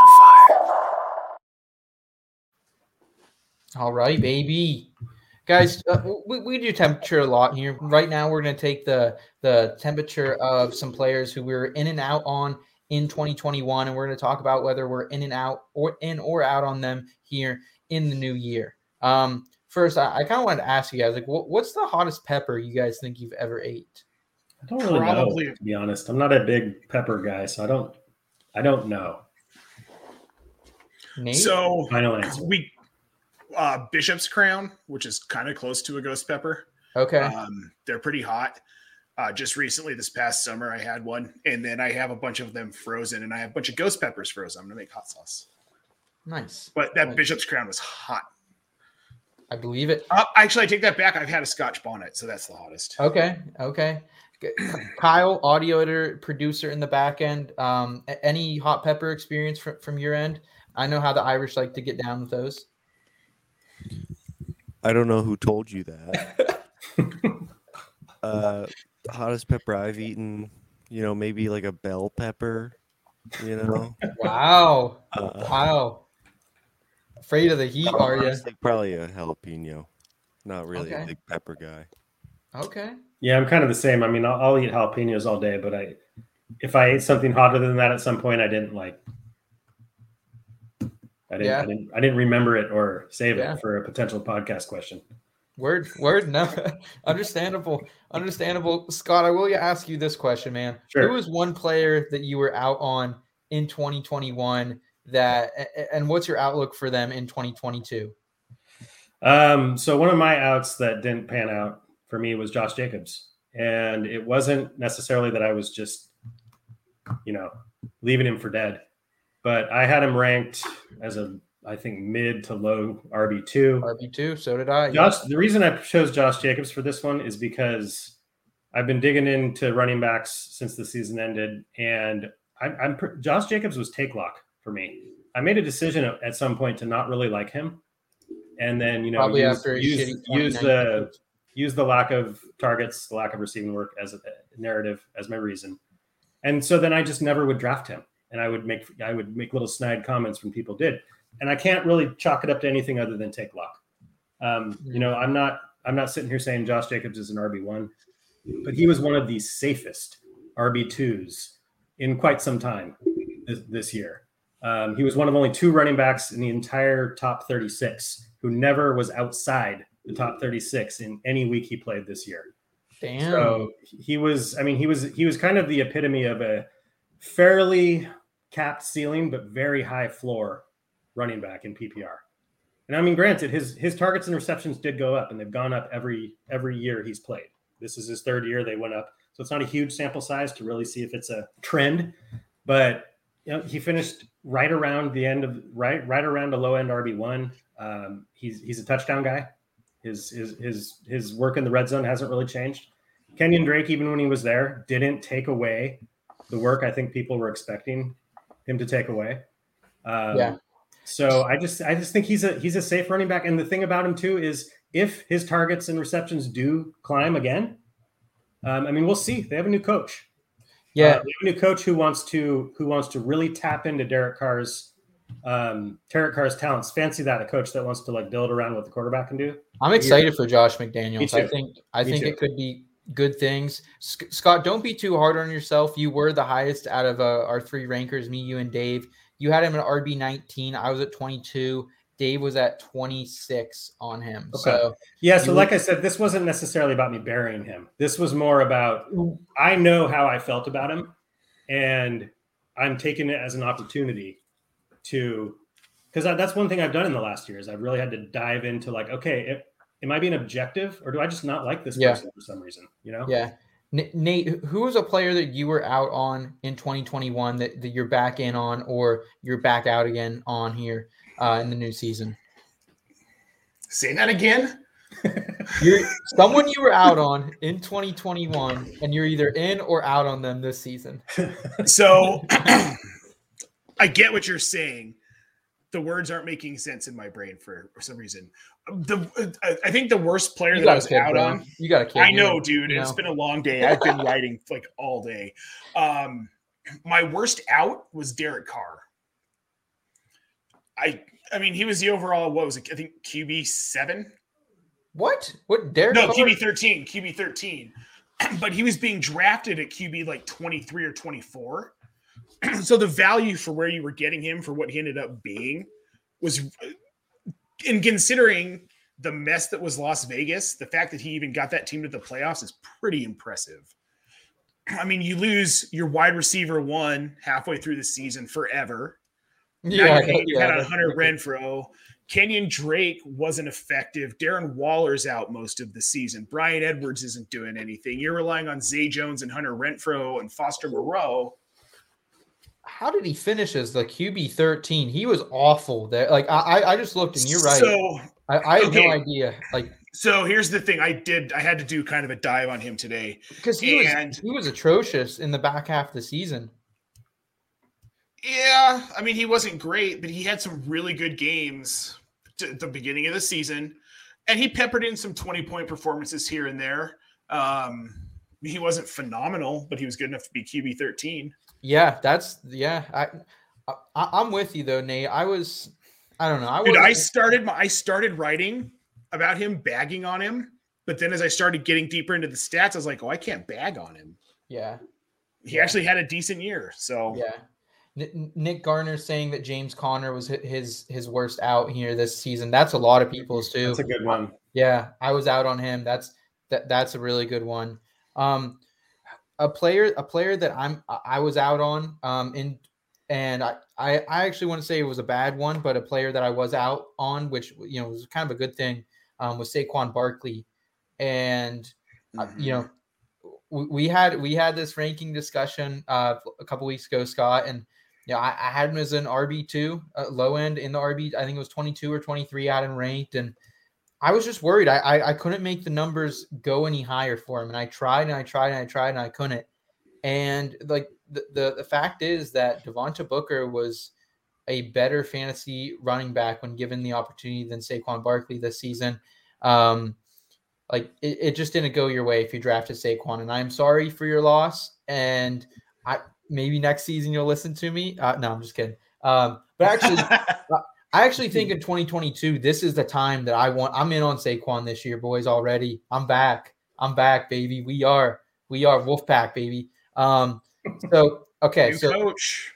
All right, baby. Guys, uh, we, we do temperature a lot here. Right now, we're going to take the the temperature of some players who we're in and out on in 2021, and we're going to talk about whether we're in and out or in or out on them here in the new year. Um, first, I, I kind of wanted to ask you guys, like, what, what's the hottest pepper you guys think you've ever ate? I don't really Probably- know, to be honest. I'm not a big pepper guy, so I don't. I don't know. Nate? So Final answer. we uh Bishop's Crown, which is kind of close to a ghost pepper. okay, Um, they're pretty hot. Uh, just recently, this past summer, I had one, and then I have a bunch of them frozen, and I have a bunch of ghost peppers frozen. I'm gonna make hot sauce, nice. but that. Bishop's Crown was hot. I believe it. Uh, actually, I take that back. I've had a Scotch bonnet, so that's the hottest. Okay. Okay. Kyle, audio editor, producer in the back end. Um, any hot pepper experience from, from your end? I know how the Irish like to get down with those. I don't know who told you that. uh, hottest pepper I've eaten, you know, maybe like a bell pepper, you know. Wow. Uh, Wow. Afraid of the heat, are you? probably a jalapeno. Not really Okay. a big pepper guy. Okay. Yeah, I'm kind of the same. I mean, I'll, I'll eat jalapenos all day, but I, if I ate something hotter than that at some point, I didn't like. I didn't, Yeah. I didn't. I didn't remember it or save Yeah. it for a potential podcast question. Word, word, no, understandable, understandable. Scott, I will ask you this question, man. Sure. Who was one player that you were out on in 2021 that, and what's your outlook for them in 2022? Um, so one of my outs that didn't pan out for me was Josh Jacobs, and it wasn't necessarily that I was just, you know, leaving him for dead, but I had him ranked as a, I think mid to low RB two. RB2, so did I. Josh, the reason I chose Josh Jacobs for this one is because I've been digging into running backs since the season ended, and I'm, I'm Josh Jacobs was take lock for me. I made a decision at, some point to not really like him, and then you know Probably use, after use, use the use the lack of targets, the lack of receiving work as a narrative as my reason, and so then I just never would draft him, and I would make I would make little snide comments when people did, and I can't really chalk it up to anything other than take luck. Um, you know, I'm not I'm not sitting here saying Josh Jacobs is an RB one, but he was one of the safest RB twos in quite some time this, this year. Um, he was one of only two running backs in the entire top 36 who never was outside the top 36 in any week he played this year. Damn. So he was, I mean, he was he was kind of the epitome of a fairly capped ceiling but very high floor running back in PPR. And I mean, granted, his his targets and receptions did go up, and they've gone up every every year he's played. This is his third year; they went up, so it's not a huge sample size to really see if it's a trend. But you know, he finished right around the end of right right around a low end RB one. Um, he's he's a touchdown guy. His his his his work in the red zone hasn't really changed. Kenyan Drake, even when he was there, didn't take away the work I think people were expecting him to take away. Um, Yeah. So I just I just think he's a he's a safe running back. And the thing about him too is if his targets and receptions do climb again, um, I mean we'll see. They have a new coach. Yeah. Uh, they have a new coach who wants to who wants to really tap into Derek Carr's um Derek Carr's talents. Fancy that a coach that wants to like build around what the quarterback can do. I'm excited for Josh McDaniels. I think I Me think too. it could be good things. Sc- Scott, don't be too hard on yourself. You were the highest out of uh, our three rankers, me, you, and Dave. You had him at RB 19. I was at 22. Dave was at 26 on him. Okay. So Yeah, so like I said, this wasn't necessarily about me burying him. This was more about I know how I felt about him, and I'm taking it as an opportunity to because that's one thing I've done in the last year is I've really had to dive into like, okay, if, am I being objective or do I just not like this Yeah. person for some reason? You know? Yeah. N- Nate, who was a player that you were out on in 2021 that, that you're back in on or you're back out again on here uh, in the new season? Say that again. You're someone you were out on in 2021 and you're either in or out on them this season. So I get what you're saying. The words aren't making sense in my brain for, for some reason. The I- think the worst player You that I was out on. You got a kid. I know, dude. It's been a long day. I've been writing like all day. Um, my worst out was Derek Carr. I I mean, he was the overall. What was it? I think QB seven. What? What? Derek? No, Carr? QB thirteen. QB thirteen. But he was being drafted at QB like twenty three or twenty four. so the value for where you were getting him for what he ended up being was, in considering the mess that was Las Vegas, the fact that he even got that team to the playoffs is pretty impressive. I mean, you lose your wide receiver one halfway through the season forever. Yeah, you're hanging your yeah, head on Hunter. Renfrow. Kenyan Drake wasn't effective. Darren Waller's out most of the season. Bryan Edwards isn't doing anything. You're relying on Zay Jones and Hunter Renfrow and Foster Moreau. How did he finish as the QB 13? He was awful there. Like I, I- just looked and you're right. So I, I had okay. no idea. Like So here's the thing. I did. I had to do kind of a dive on him today. because he And- was he was atrocious in the back half of the season. Yeah, I mean, he wasn't great, but he had some really good games at the beginning of the season, and he peppered in some twenty-point performances here and there. Um, he wasn't phenomenal, but he was good enough to be QB thirteen. Yeah, that's yeah. I, I I'm with you though, Nate. I was I don't know. I Dude, I started my I started writing about him, bagging on him, but then as I started getting deeper into the stats, I was like, oh, I can't bag on him. yeah. He actually had a decent year, so Yeah. Nick Garner saying that James Conner was his his worst out here this season. That's a lot of people's too. That's a good one. Yeah, I was out on him. That's that that's a really good one. Um a player a player that I'm I- was out on um in and I, I I actually want to say it was a bad one, but a player that I was out on, which you know was kind of a good thing, um, was Saquon Barkley, and uh, you know we, we had we had this ranking discussion uh, a couple weeks ago, Scott, and you know I, I had him as an RB two, uh, low end in the RB. I think it was twenty two or twenty three. Had him ranked, and I was just worried. I, I I couldn't make the numbers go any higher for him, and I tried and I tried and I tried and I couldn't. And like the the, the fact is that Devontae Booker was a better fantasy running back when given the opportunity than Saquon Barkley this season. Um, like it, it just didn't go your way if you drafted Saquon, and I'm sorry for your loss. And I maybe next season you'll listen to me. Uh, no, I'm just kidding. Um, but actually, I actually think in 2022 this is the time that I want. I'm in on Saquon this year, boys. Already, I'm back. I'm back, baby. We are. We are Wolfpack, baby. Um, so okay, so coach.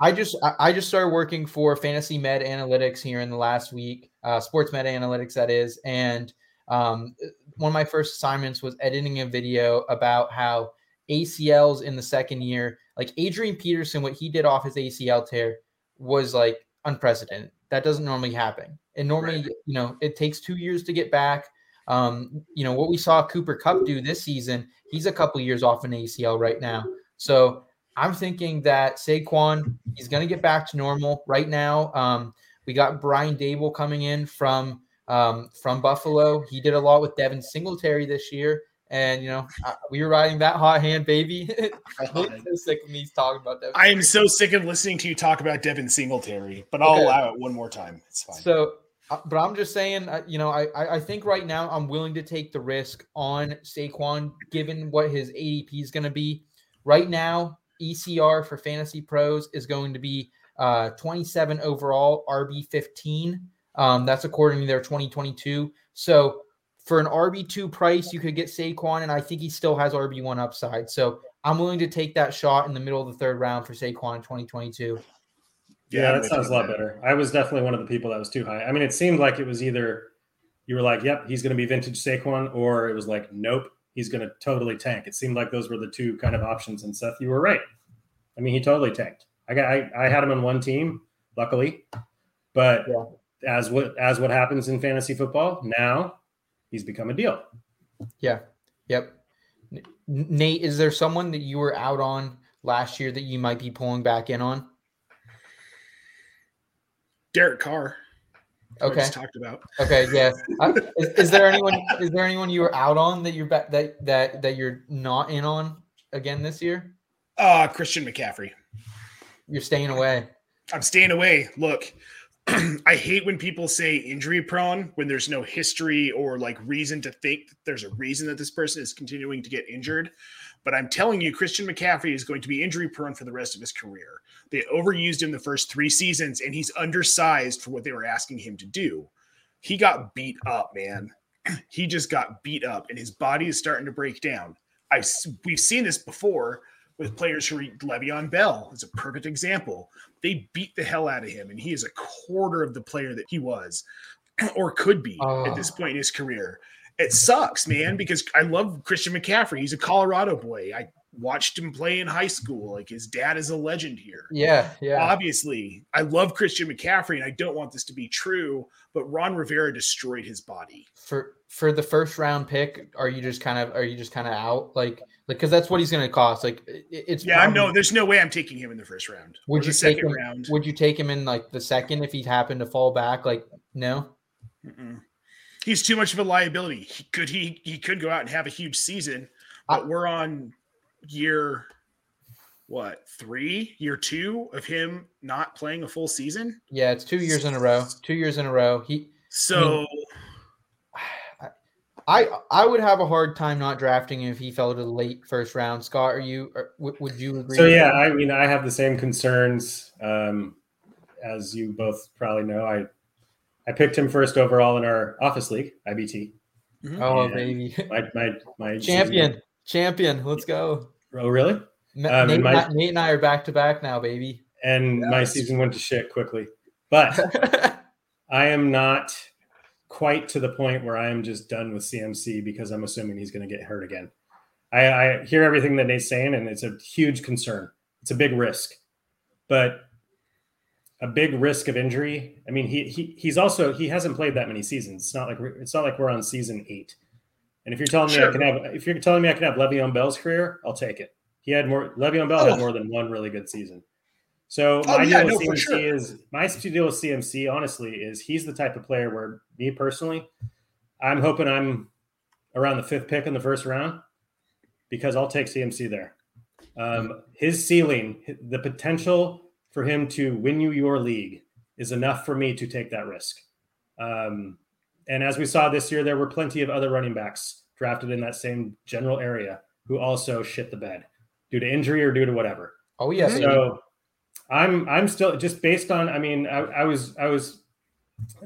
I just I, I just started working for Fantasy Med Analytics here in the last week, uh, Sports Med Analytics that is, and um, one of my first assignments was editing a video about how ACLs in the second year, like Adrian Peterson, what he did off his ACL tear was like unprecedented. That doesn't normally happen. And normally, you know, it takes two years to get back. Um, you know, what we saw Cooper Kupp do this season, he's a couple years off an ACL right now. So I'm thinking that Saquon, he's going to get back to normal right now. Um, we got Brian Daboll coming in from um, from Buffalo. He did a lot with Devin Singletary this year. And you know, uh, we were riding that hot hand, baby. I'm so sick of me talking about Devin. I am so sick of listening to you talk about Devin Singletary, but I'll Okay. allow it one more time. It's fine. So, uh, but I'm just saying, uh, you know, I I I think right now I'm willing to take the risk on Saquon, given what his ADP is going to be. Right now, ECR for Fantasy Pros is going to be uh 27 overall, RB 15. Um, that's according to their 2022. So for an RB2 price, you could get Saquon, and I think he still has RB1 upside. So I'm willing to take that shot in the middle of the third round for Saquon in 2022. Yeah, I'm that sounds a lot better. I was definitely one of the people that was too high. I mean, it seemed like it was either you were like, "Yep, he's going to be vintage Saquon," or it was like, "Nope, he's going to totally tank." It seemed like those were the two kind of options. And Seth, you were right. I mean, he totally tanked. I got, I, I had him on one team, luckily, but as what as what happens in fantasy football now, he's become a deal. Yeah. Yep. Nate, is there someone that you were out on last year that you might be pulling back in on? Derek Carr. Okay. just talked about. Okay. Yeah. Uh, is, is there anyone? Is there anyone you were out on that you're ba- that that that you're not in on again this year? Uh, Christian McCaffrey. You're staying away. I'm staying away. Look, I hate when people say injury prone when there's no history or like reason to think there's a reason that this person is continuing to get injured. But I'm telling you, Christian McCaffrey is going to be injury prone for the rest of his career. They overused him the first three seasons, and he's undersized for what they were asking him to do. He got beat up, man. He just got beat up, and his body is starting to break down. I've we've seen this before with players who Le'Veon Bell is a perfect example. They beat the hell out of him, and he is a quarter of the player that he was or could be at this oh. point in his career. It sucks, man, because I love Christian McCaffrey. He's a Colorado boy. I watched him play in high school. Like his dad is a legend here. Yeah. Yeah. Obviously, I love Christian McCaffrey, and I don't want this to be true, but Ron Rivera destroyed his body. For for the first round pick, are you just kind of are you just kind of out like like because that's what he's going to cost. Like it's Yeah, I'm no, there's no way I'm taking him in the first round. Would you take second him? round? Would you take him in like the second if he happened to fall back? Like no. Mm-mm. He's too much of a liability. He could he he could go out and have a huge season, but we're on year what three, year two of him not playing a full season. Yeah, it's two years in a row. Two years in a row. He So I I I would have a hard time not drafting him if he fell to the late first round. Scott, are you? Or, would, would you agree? So yeah, that? I mean, I have the same concerns um, as you both probably know. I I picked him first overall in our office league, IBT. Oh baby, my my my champion, champion. Let's go. Oh really? Um, Nate, and and my- I, Nate and I are back to back now, baby. and my season went to shit quickly. But I am not quite to the point where I am just done with CMC because I'm assuming he's going to get hurt again. I, I hear everything that Nate's saying, and it's a huge concern. It's a big risk, but a big risk of injury. I mean, he, he he's also he hasn't played that many seasons. It's not like we're, it's not like we're on season eight. And if you're telling me I can have if you're telling me I can have Le'Veon Bell's career, I'll take it. He had more Le'Veon Bell Oh. had more than one really good season. So Oh, my yeah, deal with for CMC sure. is my deal with CMC. Honestly, is he's the type of player where me personally, I'm hoping I'm around the fifth pick in the first round because I'll take CMC there. Um, his ceiling, the potential for him to win you your league is enough for me to take that risk. Um, and as we saw this year, there were plenty of other running backs drafted in that same general area who also shit the bed due to injury or due to whatever. Oh yeah, baby. So I'm I'm still just based on. I mean, I, I was I was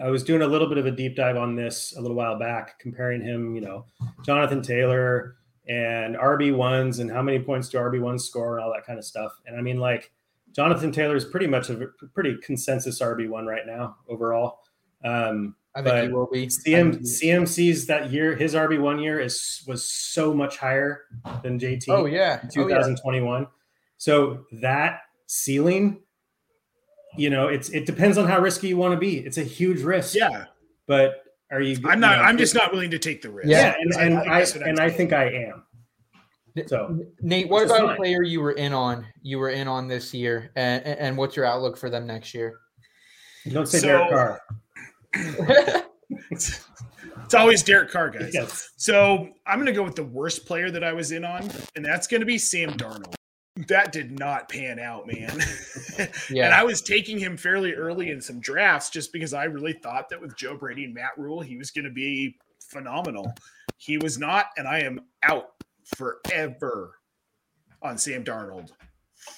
I was doing a little bit of a deep dive on this a little while back, comparing him, you know, Jonathan Taylor and RB ones and how many points do RB ones score and all that kind of stuff. And I mean, like Jonathan Taylor is pretty much a pretty consensus RB one right now overall. Um, I think he will be. CM, CMC's that year, his RB one year is was so much higher than JT. Oh, yeah. in Oh, yeah. 2021. So that ceiling you know, it's it depends on how risky you want to be. It's a huge risk. Yeah. But are you? I'm not. you know, I'm just not willing to take the risk. Yeah, and, and I, guess I'm and I think I am. So Nate, what Which is about a player you were in on? You were in on this year, and, and and what's your outlook for them next year? don't say So- Derek Carr. it's always Derek Carr, guys. Yes. So I'm going to go with the worst player that I was in on, and that's going to be Sam Darnold. That did not pan out, man. Yeah. And I was taking him fairly early in some drafts just because I really thought that with Joe Brady and Matt Rhule, he was going to be phenomenal. He was not, and I am out forever on Sam Darnold.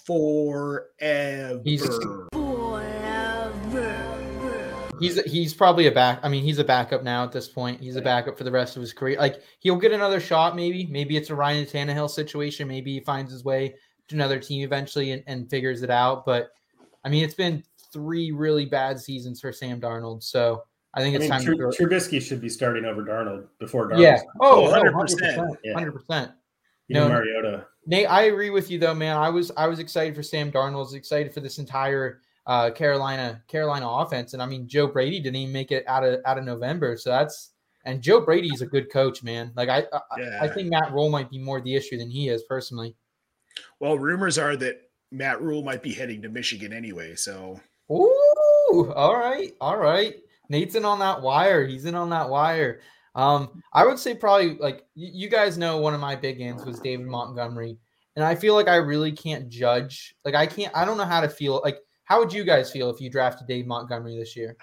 Forever. He's he's probably a back. I mean, he's a backup now at this point. He's a backup for the rest of his career. Like he'll get another shot, maybe. Maybe it's a Ryan Tannehill situation. Maybe he finds his way to another team eventually and, and figures it out. But I mean, it's been three really bad seasons for Sam Darnold. So I think I it's mean, time Tru- to throw. Trubisky should be starting over Darnold before Darnold. Yeah. Oh, Oh, 100 100%. Yeah. Hundred percent. Even No, Mariota. Nate, I agree with you though, man. I was I was excited for Sam Darnold. I was excited for this entire uh, Carolina Carolina offense, and I mean Joe Brady didn't even make it out of out of November, so that's and Joe Brady's a good coach, man. Like I I, Yeah. I think Matt Rhule might be more the issue than he is personally. Well, rumors are that Matt Rhule might be heading to Michigan anyway. So Ooh, all right, all right. Nate's in on that wire. He's in on that wire. Um, I would say probably like y- you guys know one of my big ends was David Montgomery, and I feel like I really can't judge. Like I can't. I don't know how to feel. Like how would you guys feel if you drafted Dave Montgomery this year?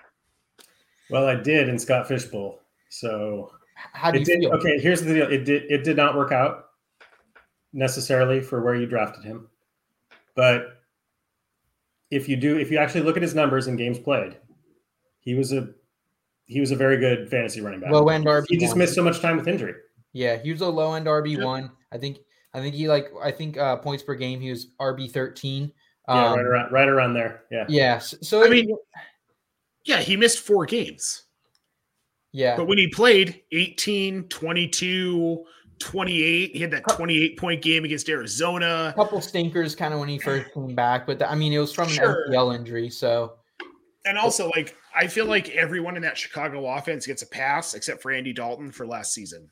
Well, I did in Scott Fishbowl. So How do you did, feel? okay, here's the deal. It did it did not work out necessarily for where you drafted him. But if you do, if you actually look at his numbers in games played, he was a he was a very good fantasy running back. Low end RB. He just missed so much time with injury. Yeah, he was a low end RB one. I think. I think he like. I think uh, points per game. He was RB thirteen. Yeah, Um, right around right around there. Yeah. Yeah. So, so I mean, yeah, he missed four games. yeah. But when he played 18, 22, 28, he had that 28 point game against Arizona. a couple stinkers kind of when he first came back, but the, I mean, it was from an Sure. MCL injury. So And also, like, I feel like everyone in that Chicago offense gets a pass except for Andy Dalton for last season.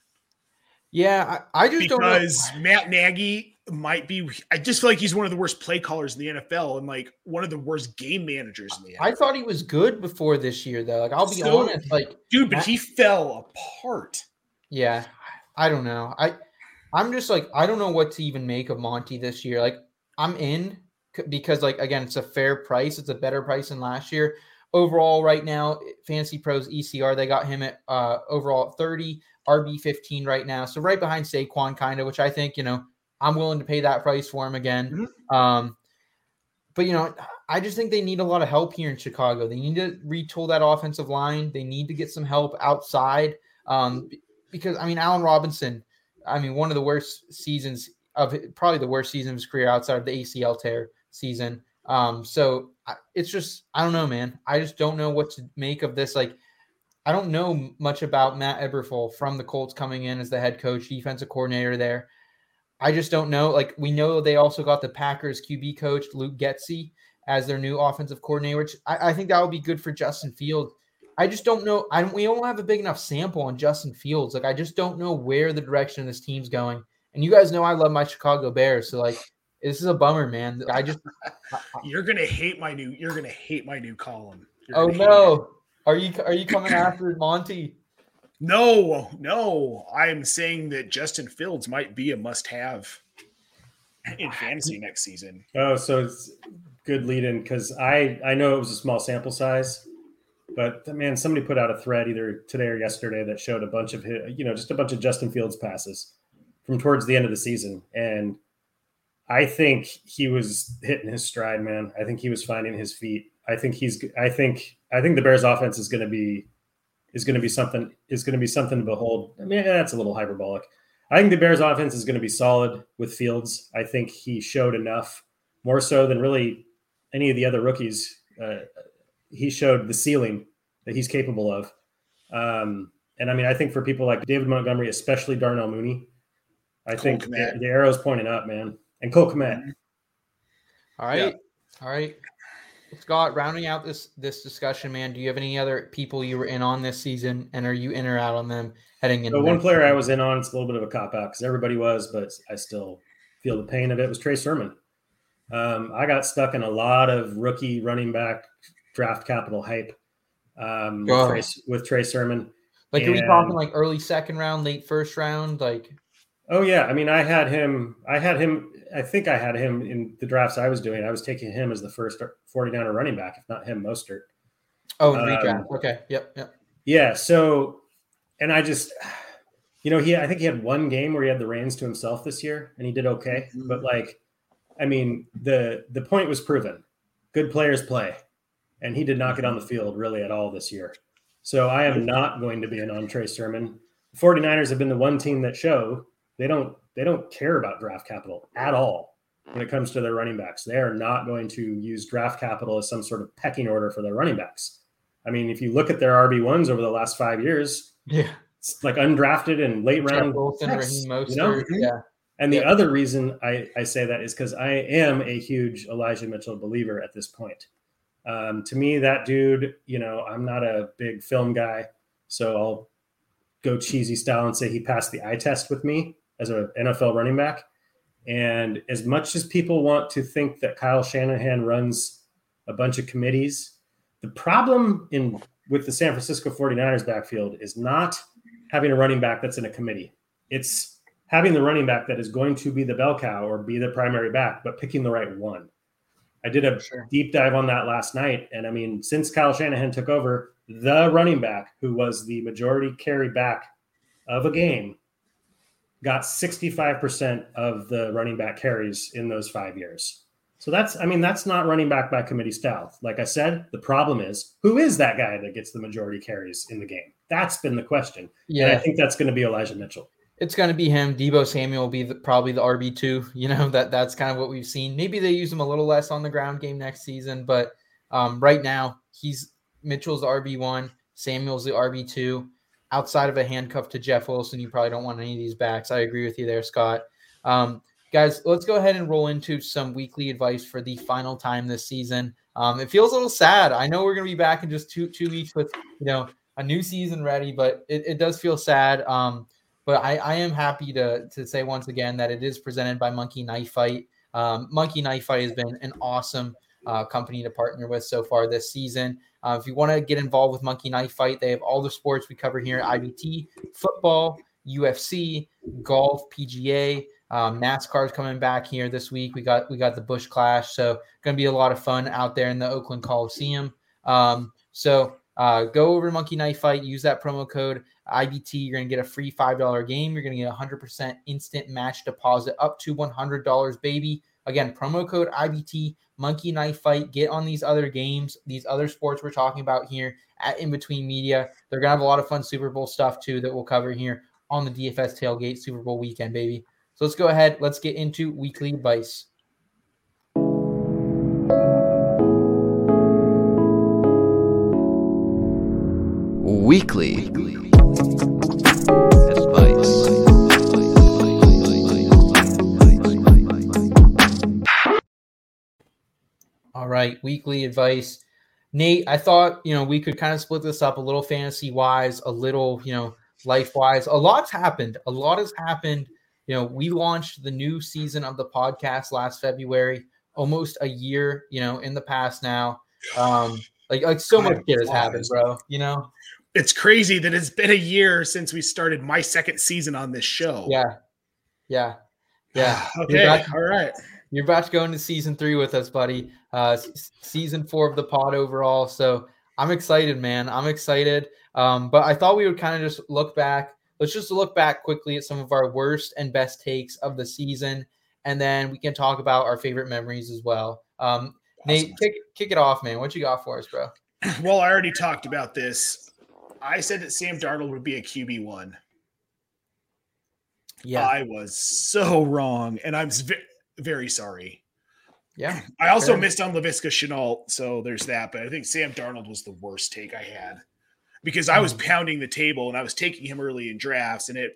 yeah, I, I just don't know. Because Matt Nagy might be, I just feel like he's one of the worst play callers in the NFL and like one of the worst game managers in the NFL. I thought he was good before this year, though. Like, I'll be So- honest. Like, Dude, but Matt- he fell apart. yeah, I don't know. I, I'm just like, I don't know what to even make of Monty this year. Like, I'm in because, like, again, it's a fair price. It's a better price than last year. Overall, right now, Fantasy Pros ECR, they got him at uh, overall at 30, RB 15 right now. So right behind Saquon, kind of, which I think, you know, I'm willing to pay that price for him again. Um, but you know, I just think they need a lot of help here in Chicago. They need to retool that offensive line. They need to get some help outside. Um, b- because I mean, Allen Robinson, I mean, one of the worst seasons of probably the worst season of his career outside of the ACL tear season. Um, so it's just I don't know, man. I just don't know what to make of this. Like, I don't know much about Matt Eberflus from the Colts coming in as the head coach, defensive coordinator there. I just don't know. Like we know they also got the Packers QB coach Luke Getsy as their new offensive coordinator, which I, I think that would be good for Justin Fields. I just don't know. I don't, we don't have a big enough sample on Justin Fields. Like I just don't know where the direction of this team's going. And you guys know I love my Chicago Bears, so like this is a bummer, man. I just You're gonna hate my new. You're gonna hate my new column. You're oh gonna it. no, are you are you coming after Monty? No, no. I'm saying that Justin Fields might be a must-have in fantasy next season. Oh, so it's good lead in because I I know it was a small sample size, but man, somebody put out a thread either today or yesterday that showed a bunch of hit, you know just a bunch of Justin Fields passes from towards the end of the season, and I think he was hitting his stride, man. I think he was finding his feet. I think he's. I think. I think the Bears' offense is going to be is going to be something is going to be something to behold. I mean, that's a little hyperbolic. I think the Bears' offense is going to be solid with Fields. I think he showed enough, more so than really any of the other rookies. Uh, he showed the ceiling that he's capable of. Um, and I mean, I think for people like David Montgomery, especially Darnell Mooney, I Cole think the, the arrow's pointing up, man. And Cole Kmet. All right, all right. Scott, rounding out this this discussion, man, do you have any other people you were in on this season, and are you in or out on them heading into? The one next player I was in on, it's a little bit of a cop out because everybody was, but I still feel the pain of it. Was Trey Sermon? Um, I got stuck in a lot of rookie running back draft capital hype um, with. Trey, with Trey Sermon. Like, are we talking like early second round, late first round? Like, Oh yeah, I mean, I had him. I had him. I think I had him in the drafts I was doing. I was taking him as the first 49er running back, if not him, Mostert. oh, Um, redraft. Okay, yep, yep. Yeah. So, and I just, you know, he. I think he had one game where he had the reins to himself this year, and he did okay. But like, I mean, the the point was proven. Good players play, and he did not get on the field really at all this year. So I am not going to be an on Trey Sermon. 49ers have been the one team that show they don't they don't care about draft capital at all when it comes to their running backs. They are not going to use draft capital as some sort of pecking order for their running backs. I mean, if you look at their RB ones over the last five years, Yeah. it's like undrafted and late Jeff round. Wilson, picks, Raheem you know? Mm-hmm. Yeah. And the other reason I, I say that is because I am a huge Elijah Mitchell believer at this point. Um, to me, that dude, you know, I'm not a big film guy, so I'll go cheesy style and say he passed the eye test with me as an NFL running back. And as much as people want to think that Kyle Shanahan runs a bunch of committees, the problem in with the San Francisco 49ers backfield is not having a running back that's in a committee. It's having the running back that is going to be the bell cow or be the primary back, but picking the right one. I did a deep dive on that last night. And I mean, since Kyle Shanahan took over, the running back who was the majority carry back of a game got 65% of the running back carries in those five years. So that's, I mean, that's not running back by committee style. Like I said, the problem is who is that guy that gets the majority carries in the game? That's been the question. And I think that's going to be Elijah Mitchell. It's going to be him. Deebo Samuel will be the, probably the RB two. You know that that's kind of what we've seen. Maybe they use him a little less on the ground game next season, but um, right now he's Mitchell's RB one. Samuel's the RB two. Outside of a handcuff to Jeff Wilson, you probably don't want any of these backs. I agree with you there, Scott. Um, guys, let's go ahead and roll into some weekly advice for the final time this season. Um, it feels a little sad. I know we're going to be back in just two two weeks with you know a new season ready, but it, it does feel sad. Um, but I, I am happy to to say once again that it is presented by Monkey Knife Fight. Um, Monkey Knife Fight has been an awesome uh, company to partner with so far this season. Uh, if you want to get involved with Monkey Knife Fight, they have all the sports we cover here: at IBT, football, UFC, golf, PGA. Um, NASCAR's coming back here this week. We got we got the Busch Clash, so going to be a lot of fun out there in the Oakland Coliseum. Um, so uh, go over to Monkey Knife Fight, use that promo code IBT. You're going to get a free $5 game. You're going to get 100% instant match deposit up to $100, baby. Again, promo code IBT, Monkey Knife Fight. Get on these other games, these other sports we're talking about here at In Between Media. They're going to have a lot of fun Super Bowl stuff too that we'll cover here on the DFS Tailgate Super Bowl weekend, baby. So let's go ahead. Let's get into weekly advice. Weekly. All right, weekly advice. Nate, I thought, you know, we could kind of split this up a little fantasy wise, a little, you know, life wise. A lot's happened. A lot has happened. You know, we launched the new season of the podcast last February, almost a year, you know, in the past now. Um, like, like so much Time shit has happened, flies. bro. You know? It's crazy that it's been a year since we started my second season on this show. Yeah. Yeah. Yeah. Okay. to- All right. You're about to go into season three with us, buddy. Uh, season four of the pod overall. So I'm excited, man. I'm excited. Um, but I thought we would kind of just look back. Let's just look back quickly at some of our worst and best takes of the season, and then we can talk about our favorite memories as well. Um, Nate, kick, kick it off, man. What you got for us, bro? Well, I already talked about this. I said that Sam Darnold would be a QB one. Yeah. I was so wrong, and I'm ve- very sorry. Yeah. I also fair. missed on Laviska Shenault, so there's that. But I think Sam Darnold was the worst take I had because I was Mm. pounding the table and I was taking him early in drafts, and it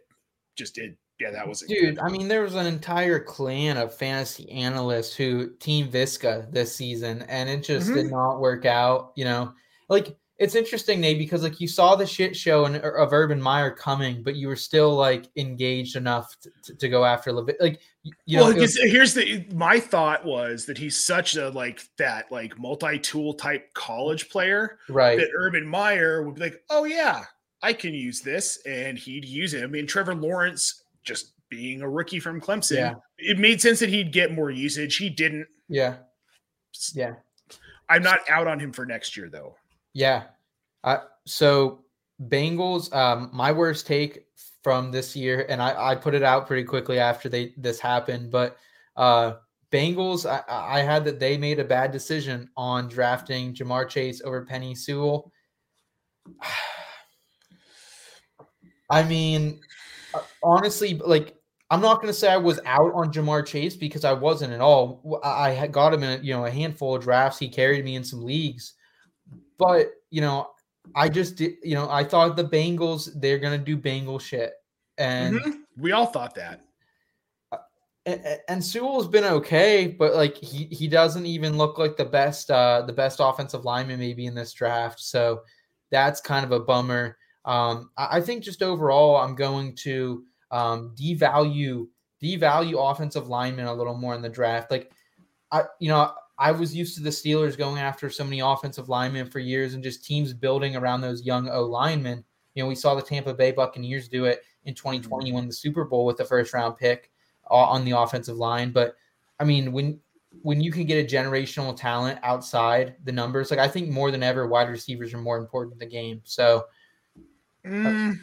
just did. Yeah, that was Dude, I mean, there was an entire clan of fantasy analysts who team Viska this season, and it just did Mhm. not work out. You know, like it's interesting, Nate, because like you saw the shit show and, er, of Urban Meyer coming, but you were still like engaged enough to, to, go after Levi- Like, you know, well, was- here's the my thought was that he's such a like that like multi-tool type college player right. that Urban Meyer would be like, oh yeah, I can use this, and he'd use it. I mean, Trevor Lawrence just being a rookie from Clemson, Yeah. it made sense that he'd get more usage. He didn't. Yeah. Yeah. I'm not out on him for next year though. Yeah. So Bengals, um, my worst take from this year, and I, I put it out pretty quickly after they this happened, but uh Bengals, I, I had that they made a bad decision on drafting Ja'Marr Chase over Penei Sewell. I mean, uh, honestly, like I'm not going to say I was out on Ja'Marr Chase because I wasn't at all. I had got him in you know a handful of drafts. He carried me in some leagues, but you know I just did. You know I thought the Bengals they're going to do Bengal shit, and Mhm. We all thought that. and, and Sewell's been okay, but like he he doesn't even look like the best uh the best offensive lineman maybe in this draft. So that's kind of a bummer. Um, I, I think just overall, I'm going to um, devalue devalue offensive linemen a little more in the draft. Like I you know I was used to the Steelers going after so many offensive linemen for years and just teams building around those young O linemen. You know, we saw the Tampa Bay Buccaneers do it in 2020 win the Super Bowl with the first round pick uh, on the offensive line. But I mean, when when you can get a generational talent outside the numbers, like I think more than ever, wide receivers are more important in the game. So Mm,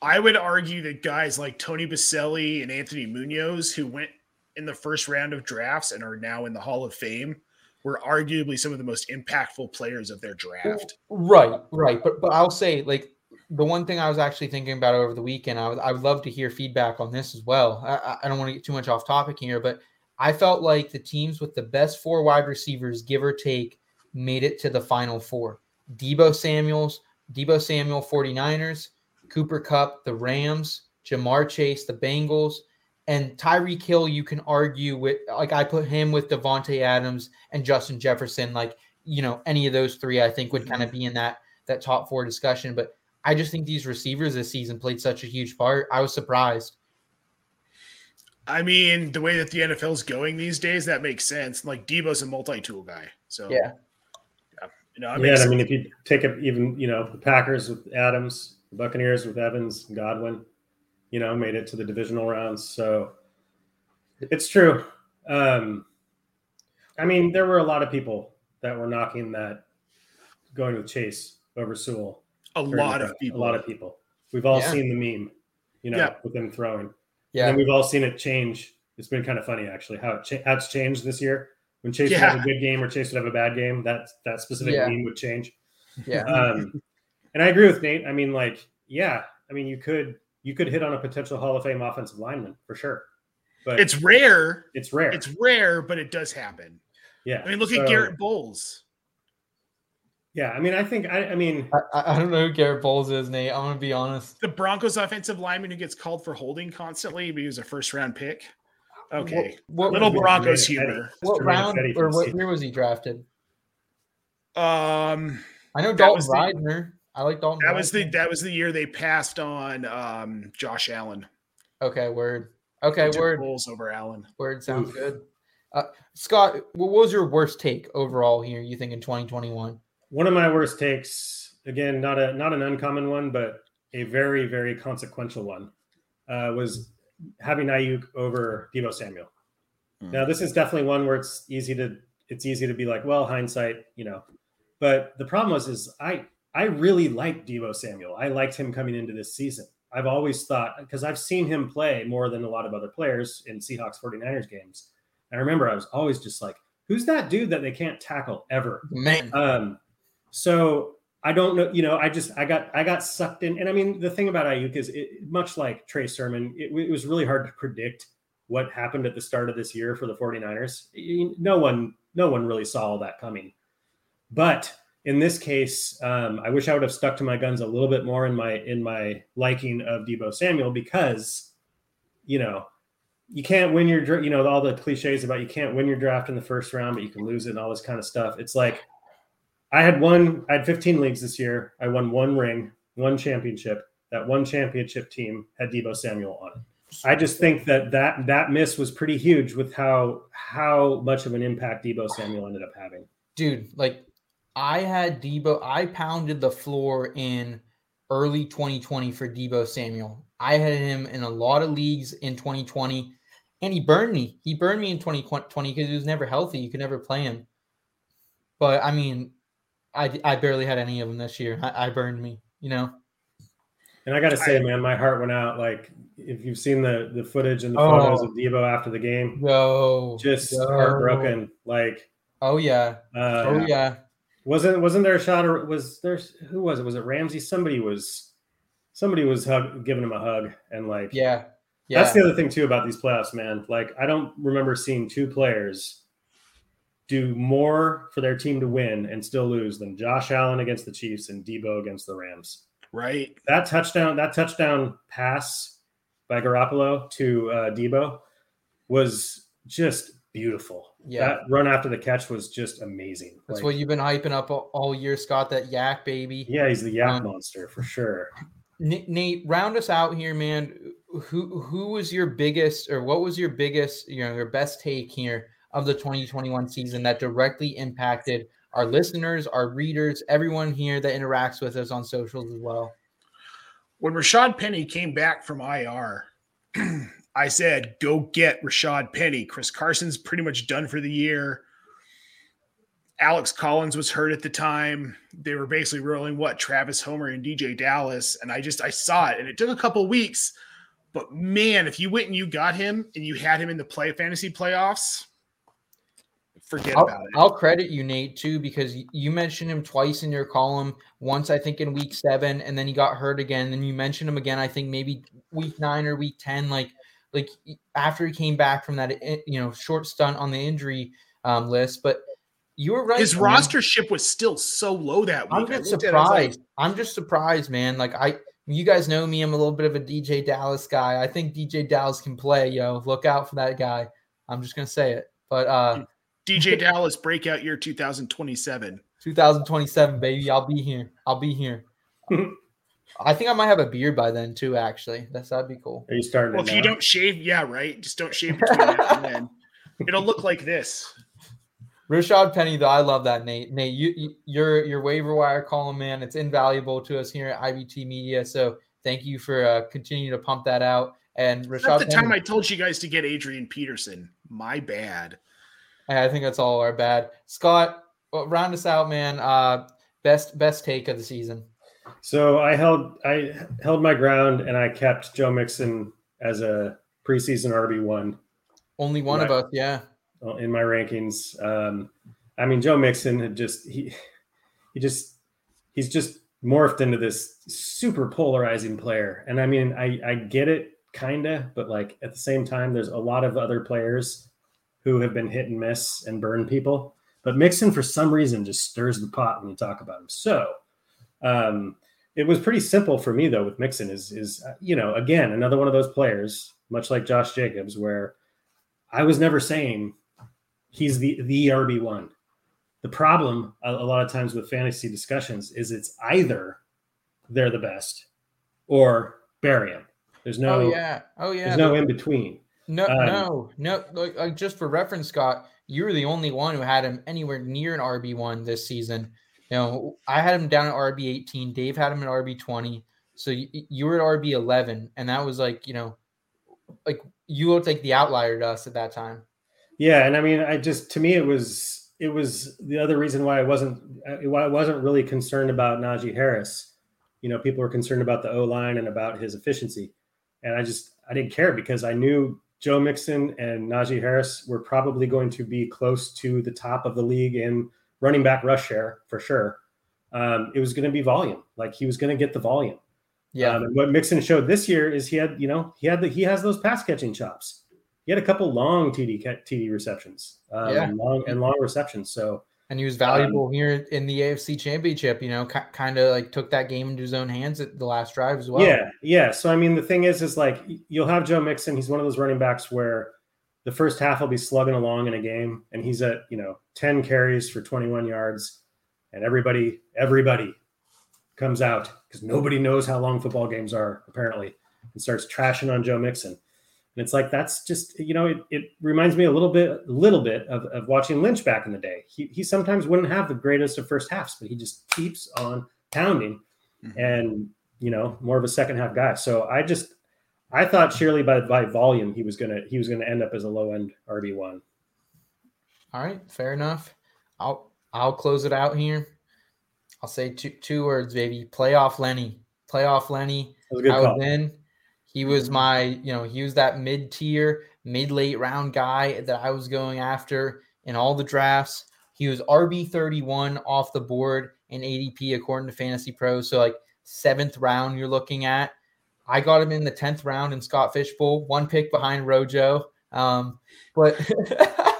I would argue that guys like Tony Boselli and Anthony Munoz, who went in the first round of drafts and are now in the Hall of Fame, were arguably some of the most impactful players of their draft. Right, right. But but I'll say like the one thing I was actually thinking about over the weekend, I would I would love to hear feedback on this as well. I, I- don't want to get too much off topic here, but I felt like the teams with the best four wide receivers, give or take, made it to the final four. Deebo Samuels, Deebo Samuel 49ers, Cooper Kupp, the Rams, Ja'Marr Chase, the Bengals, and Tyreek Hill, you can argue with like I put him with Davante Adams and Justin Jefferson. Like, you know, any of those three I think would kind of mm-hmm. be in that that top four discussion. But I just think these receivers this season played such a huge part. I was surprised. I mean, the way that the NFL's going these days, that makes sense. Like Deebo's a multi-tool guy, so Yeah. yeah, you know, it yeah, makes I mean, if you take up even you know the Packers with Adams, the Buccaneers with Evans, and Godwin, you know, made it to the divisional rounds. So it's true. Um, I mean, there were a lot of people that were knocking that going with Chase over Sewell. a lot of people. A lot of people. We've all Yeah. seen the meme, you know, Yeah. with them throwing. Yeah. And we've all seen it change. It's been kind of funny actually how it cha- how it's changed this year. When Chase would have a good game or Chase would have a bad game, that that specific Yeah. meme would change. Yeah. Um, and I agree with Nate. I mean, like, yeah, I mean, you could you could hit on a potential Hall of Fame offensive lineman for sure, but It's rare. it's rare. It's rare, but it does happen. yeah. I mean, look So, at Garett Bolles. Yeah, I mean, I think I, I mean, I, I I don't know who Garett Bolles is, Nate. I'm gonna be honest. The Broncos offensive lineman who gets called for holding constantly, but he was a first round pick. Okay. What, Little What- Broncos Tremaine humor. what round or from what year was he drafted? Um I know That Dalton was the- Risner. I like Dalton. that was the that was the year they passed on um Josh Allen. okay. Word. Okay. Took Word. Bolles over Allen. Word sounds Oof. good. Uh, Scott, what was your worst take overall here? You think in 2021? one of my worst takes again not a not an uncommon one but a very very consequential one uh, was having Aiyuk over Deebo Samuel. Now this is definitely one where it's easy to it's easy to be like well hindsight you know, but the problem was is I I really liked Deebo Samuel. I liked him coming into this season. I've always thought because I've seen him play more than a lot of other players in Seahawks 49ers games. And I remember I was always just like, who's that dude that they can't tackle ever? Man, Um, so I don't know, you know, I just I got I got sucked in, and I mean the thing about Aiyuk is it, much like Trey Sermon, it, it was really hard to predict what happened at the start of this year for the 49ers. No one no one really saw all that coming. But in this case, um, I wish I would have stuck to my guns a little bit more in my in my liking of Deebo Samuel because you know, you can't win your, you know, all the cliches about you can't win your draft in the first round, but you can lose it and all this kind of stuff. It's like I had one, I had 15 leagues this year. I won one ring, one championship. That one championship team had Deebo Samuel on it. I just think that that that miss was pretty huge with how how much of an impact Deebo Samuel ended up having. dude, like I had Deebo, I pounded the floor in early 2020 for Deebo Samuel. I had him in a lot of leagues in 2020, and he burned me. He burned me in 2020 because he was never healthy. You could never play him. But I mean, I, I barely had any of them this year. I, I burned me, you know? And I got to say, man, my heart went out. Like if you've seen the the footage and the Oh. photos of Deebo after the game, Yo, just yo. heartbroken. Like, Oh, yeah. uh, Oh, yeah. Wasn't wasn't there a shot or was there who was it? Was it Ramsey? Somebody was somebody was hug, giving him a hug and like Yeah. Yeah. That's the other thing too about these playoffs, man. Like I don't remember seeing two players do more for their team to win and still lose than Josh Allen against the Chiefs and Deebo against the Rams. Right. That touchdown, that touchdown pass by Garoppolo to uh, Deebo was just beautiful. Yeah. That run after the catch was just amazing. That's Like, what you've been hyping up all, all year, Scott. That YAC baby. yeah, he's the YAC Um, monster for sure. Nate, round us out here, man. Who who was your biggest, or what was your biggest, you know, your best take here of the 2021 season that directly impacted our listeners, our readers, everyone here that interacts with us on socials as well? When Rashad Penny came back from IR, I said, go get Rashad Penny. Chris Carson's pretty much done for the year. Alex Collins was hurt at the time. They were basically rolling what Travis Homer and DeeJay Dallas. And I just I saw it and it took a couple weeks. But man, if you went and you got him and you had him in the play fantasy playoffs, forget I'll, about it. I'll credit you, Nate, too, because you mentioned him twice in your column. Once, I think, in week seven, and then he got hurt again. Then you mentioned him again. I think maybe week nine or week ten. Like, like after he came back from that, you know, short stunt on the injury um, list. But you were right. His man. rostership was still so low that week. I'm just looked at it, like, surprised. I'm just surprised, man. Like I, you guys know me. I'm a little bit of a DeeJay Dallas guy. I think DeeJay Dallas can play. Yo, look out for that guy. I'm just gonna say it. But uh, DeeJay Dallas breakout year 2027. 2027, baby. I'll be here. I'll be here. I think I might have a beard by then too. Actually, that's that'd be cool. Are you starting? Well, it if you don't shave, yeah, right. Just don't shave between now and then. It'll look like this. Rashad Penny, though, I love that, Nate. Nate, you, you your your waiver wire column, man, it's invaluable to us here at IBT Media. So thank you for uh, continuing to pump that out. And That's Rashad, the Penny, time I told you guys to get Adrian Peterson. My bad. I think that's all our bad. Scott, well, round us out, man. Uh, best best take of the season. So I held I held my ground and I kept Joe Mixon as a preseason RB one Only one of us, yeah. in my rankings. Um, I mean, Joe Mixon had just he he just he's just morphed into this super polarizing player. And I mean, I I get it kinda, but like at the same time, there's a lot of other players who have been hit and miss and burn people. But Mixon, for some reason, just stirs the pot when you talk about him. So um, it was pretty simple for me though with Mixon is is uh, you know again another one of those players much like Josh Jacobs where I was never saying he's the the RB one. The problem a, a lot of times with fantasy discussions is it's either they're the best or bury him. There's no oh yeah. Oh yeah. there's no in between. No, Um, no, no. Like, like just for reference, Scott, you were the only one who had him anywhere near an RB one this season. You know, I had him down at RB eighteen. Dave had him at RB twenty. So you, you were at RB eleven, and that was like you know, like you looked like the outlier to us at that time. Yeah, and I mean, I just to me it was it was the other reason why I wasn't uh, why I wasn't really concerned about Najee Harris. You know, people were concerned about the O line and about his efficiency, and I just I didn't care because I knew Joe Mixon and Najee Harris were probably going to be close to the top of the league in running back rush share for sure. Um, it was going to be volume, like he was going to get the volume. Yeah, Um, and what Mixon showed this year is he had, you know, he had the he has those pass catching chops. He had a couple long TD TD receptions, um, Yeah. and long and long receptions. So and he was valuable um, here in the AFC Championship. You know, k- kind of like took that game into his own hands at the last drive as well. Yeah, yeah. So I mean, the thing is, is like you'll have Joe Mixon. He's one of those running backs where the first half will be slugging along in a game, and he's at you know ten carries for twenty one yards, and everybody everybody comes out because nobody knows how long football games are apparently, and starts trashing on Joe Mixon. And it's like that's just you know it, it reminds me a little bit a little bit of, of watching Lynch back in the day. He he sometimes wouldn't have the greatest of first halves, but he just keeps on pounding, mm-hmm. and you know more of a second half guy. So I just I thought surely by by volume he was gonna he was gonna end up as a low end RB one. All right, fair enough. I'll I'll close it out here. I'll say two two words, baby. Playoff Lenny. Playoff Lenny. I was in. He was my, you know, he was that mid tier, mid late round guy that I was going after in all the drafts. He was RB 31 off the board in ADP according to Fantasy Pro. So, like, seventh round, you're looking at. I got him in the 10th round in Scott Fish Bowl, one pick behind Rojo. Um, but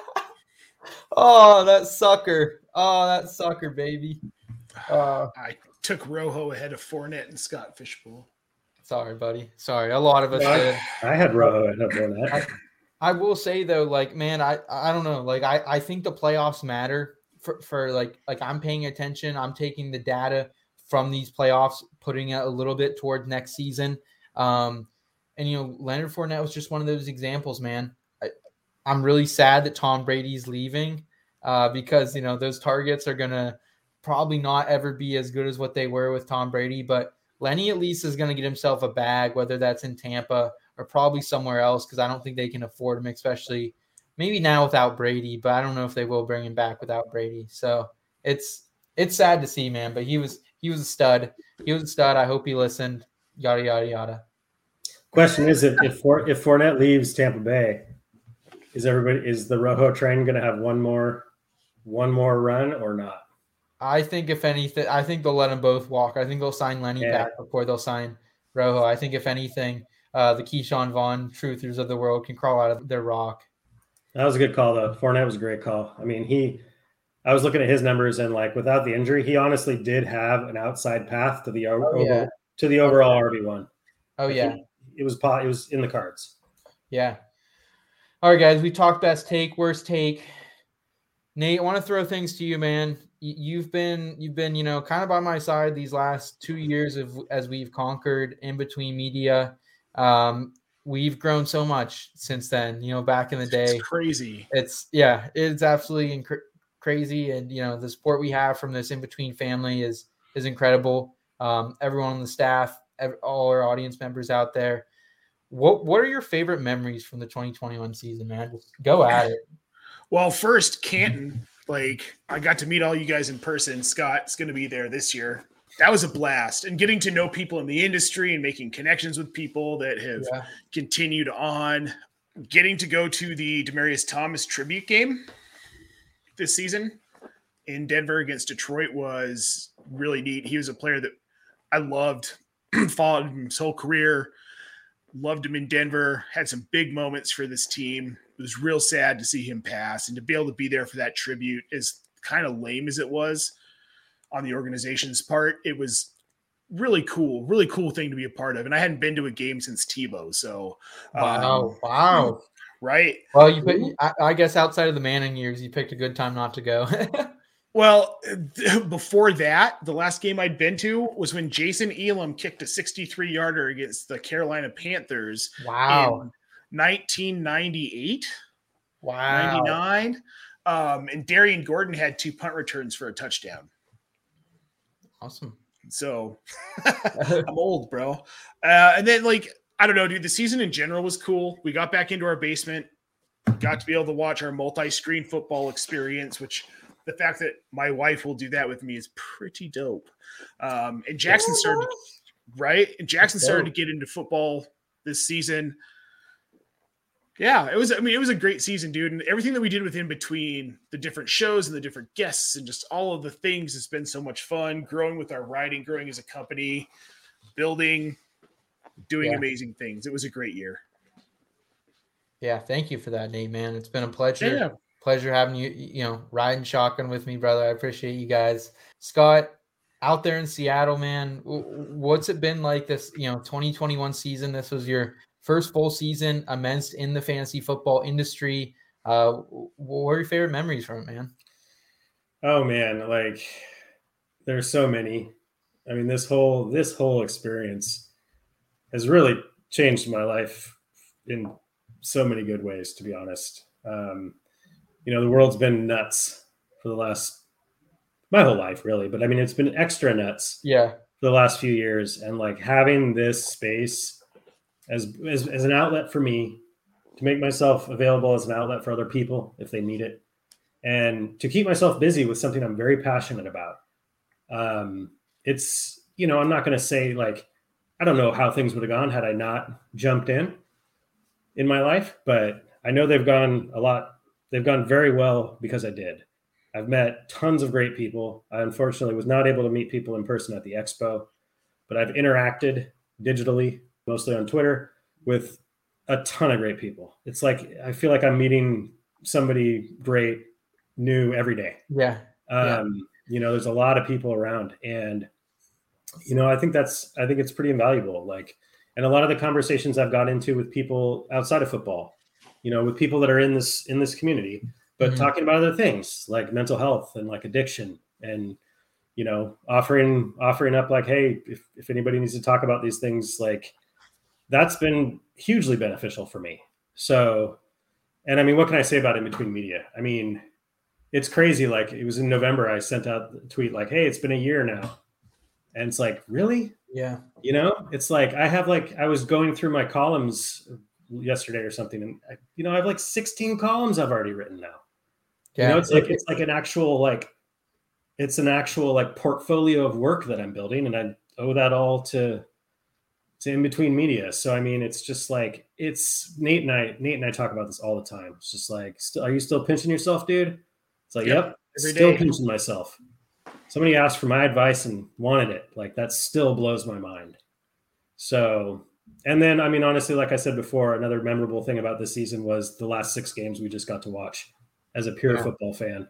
oh, that sucker. Oh, that sucker, baby. Uh, I took Rojo ahead of Fournette and Scott Fish Bowl. Sorry, buddy. Sorry. A lot of us no, did. I, had Rojo end up doing that. I, I, will say though, like, man, I I don't know. Like, I I think the playoffs matter for for like like I'm paying attention. I'm taking the data from these playoffs, putting it a little bit towards next season. Um, and you know, Leonard Fournette was just one of those examples, man. I, I'm really sad that Tom Brady's leaving uh, because you know those targets are gonna probably not ever be as good as what they were with Tom Brady, but Lenny at least is going to get himself a bag, whether that's in Tampa or probably somewhere else, because I don't think they can afford him, especially maybe now without Brady. But I don't know if they will bring him back without Brady. So it's it's sad to see, man. But he was he was a stud. He was a stud. I hope he listened. Yada yada yada. Question is if if, For, if Fournette leaves Tampa Bay, is everybody is the Rojo train going to have one more one more run or not? I think if anything, I think they'll let them both walk. I think they'll sign Lenny yeah. back before they'll sign Rojo. I think if anything, uh, the Ke'Shawn Vaughn truthers of the world can crawl out of their rock. That was a good call, though. Fournette was a great call. I mean, he. I was looking at his numbers, and like without the injury, he honestly did have an outside path to the oh, yeah. To the overall RB one. Oh yeah, it was it was in the cards. Yeah. All right, guys. We talked best take, worst take. Nate, I want to throw things to you, man you've been you've been you know kind of by my side these last two years of as we've conquered in between media um we've grown so much since then you know back in the day it's crazy it's yeah it's absolutely inc- crazy and you know the support we have from this in between family is is incredible um everyone on the staff all our audience members out there what what are your favorite memories from the 2021 season man Just go at it well first canton like I got to meet all you guys in person. Scott's going to be there this year. That was a blast, and getting to know people in the industry and making connections with people that have yeah. continued on. Getting to go to the Demaryius Thomas tribute game this season in Denver against Detroit was really neat. He was a player that I loved, followed his whole career, loved him in Denver, had some big moments for this team. It was real sad to see him pass and to be able to be there for that tribute as kind of lame as it was on the organization's part it was really cool really cool thing to be a part of and i hadn't been to a game since tebow so wow um, wow right? Well you put, I, I guess outside of the manning years you picked a good time not to go Well, before that, the last game I'd been to was when Jason Elam kicked a 63 yarder against the Carolina Panthers. Wow. 1998. Wow. 99. Um, and Darrien Gordon had two punt returns for a touchdown. Awesome. So I'm old, bro. Uh, and then, like, I don't know, dude, the season in general was cool. We got back into our basement, got to be able to watch our multi screen football experience, which the fact that my wife will do that with me is pretty dope. Um, and Jackson started, right? And Jackson started to get into football this season. Yeah, it was. I mean, it was a great season, dude, and everything that we did with in between the different shows and the different guests and just all of the things has been so much fun. Growing with our writing, growing as a company, building, doing yeah. amazing things. It was a great year. Yeah, thank you for that, Nate. Man, it's been a pleasure. Yeah. Pleasure having you, you know, riding shotgun with me, brother. I appreciate you guys. Scott, out there in Seattle, man, what's it been like this, you know, 2021 season? This was your first full season immense in the fantasy football industry. Uh, what are your favorite memories from it, man? Oh man, like there's so many. I mean, this whole this whole experience has really changed my life in so many good ways, to be honest. Um, you know, the world's been nuts for the last my whole life, really, but I mean, it's been extra nuts. Yeah. For the last few years, and like having this space as, as as an outlet for me to make myself available as an outlet for other people if they need it, and to keep myself busy with something I'm very passionate about. Um, it's you know, I'm not going to say like I don't know how things would have gone had I not jumped in in my life, but I know they've gone a lot. They've gone very well because I did. I've met tons of great people. I unfortunately was not able to meet people in person at the expo, but I've interacted digitally, mostly on Twitter, with a ton of great people. It's like I feel like I'm meeting somebody great new every day. Yeah. Um, yeah. you know, there's a lot of people around and you know, I think that's I think it's pretty invaluable. Like and a lot of the conversations I've got into with people outside of football, you know, with people that are in this in this community, but mm-hmm. talking about other things like mental health and like addiction and you know, offering offering up like, hey, if, if anybody needs to talk about these things, like that's been hugely beneficial for me. So and I mean, what can I say about in between media? I mean, it's crazy. Like it was in November, I sent out a tweet like, "Hey, it's been a year now," and it's like, really? Yeah. You know, it's like I have like I was going through my columns yesterday or something, and I, you know, I have like 16 columns I've already written now. Yeah. You know, it's like it's like an actual like it's an actual like portfolio of work that I'm building, and I owe that all to to in between media. So I mean, it's just like it's Nate and I. Nate and I talk about this all the time. It's just like, still, are you still pinching yourself, dude? It's like, yep, yep still day. pinching myself. Somebody asked for my advice and wanted it. Like that still blows my mind. So, and then I mean, honestly, like I said before, another memorable thing about this season was the last six games we just got to watch as a pure yeah. football fan.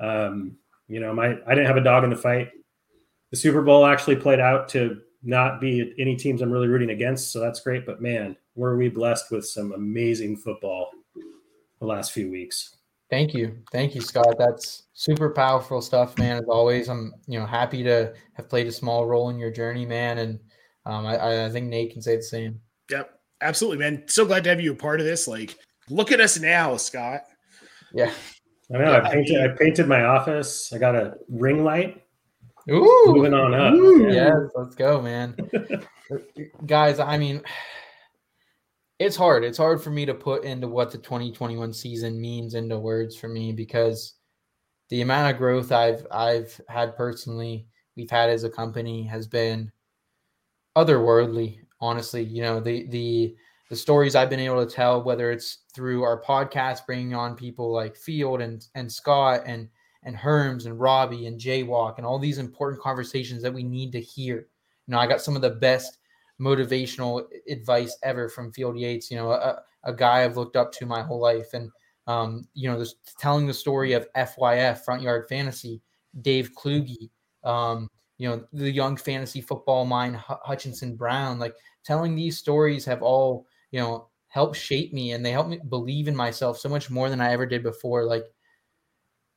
Um, you know, my I didn't have a dog in the fight. The Super Bowl actually played out to not be any teams I'm really rooting against, so that's great. But man, were we blessed with some amazing football the last few weeks. Thank you. Thank you, Scott. That's super powerful stuff, man. As always, I'm you know happy to have played a small role in your journey, man. And um, I, I think Nate can say the same. Yep, absolutely, man. So glad to have you a part of this. Like, look at us now, Scott. Yeah. I know. I painted. I painted my office. I got a ring light. Ooh, moving on up. Ooh, yeah. yes, let's go, man. Guys, I mean, it's hard. It's hard for me to put into what the 2021 season means into words for me because the amount of growth I've I've had personally, we've had as a company has been otherworldly. Honestly, you know the the the stories I've been able to tell, whether it's through our podcast, bringing on people like Field and and Scott and and Herms and Robbie and Jaywalk and all these important conversations that we need to hear. You know, I got some of the best motivational advice ever from Field Yates. You know, a, a guy I've looked up to my whole life, and um, you know, this, telling the story of FYF Front Yard Fantasy, Dave Kluge, um, you know, the young fantasy football mind Hutchinson Brown, like telling these stories have all you know helped shape me, and they help me believe in myself so much more than I ever did before. Like,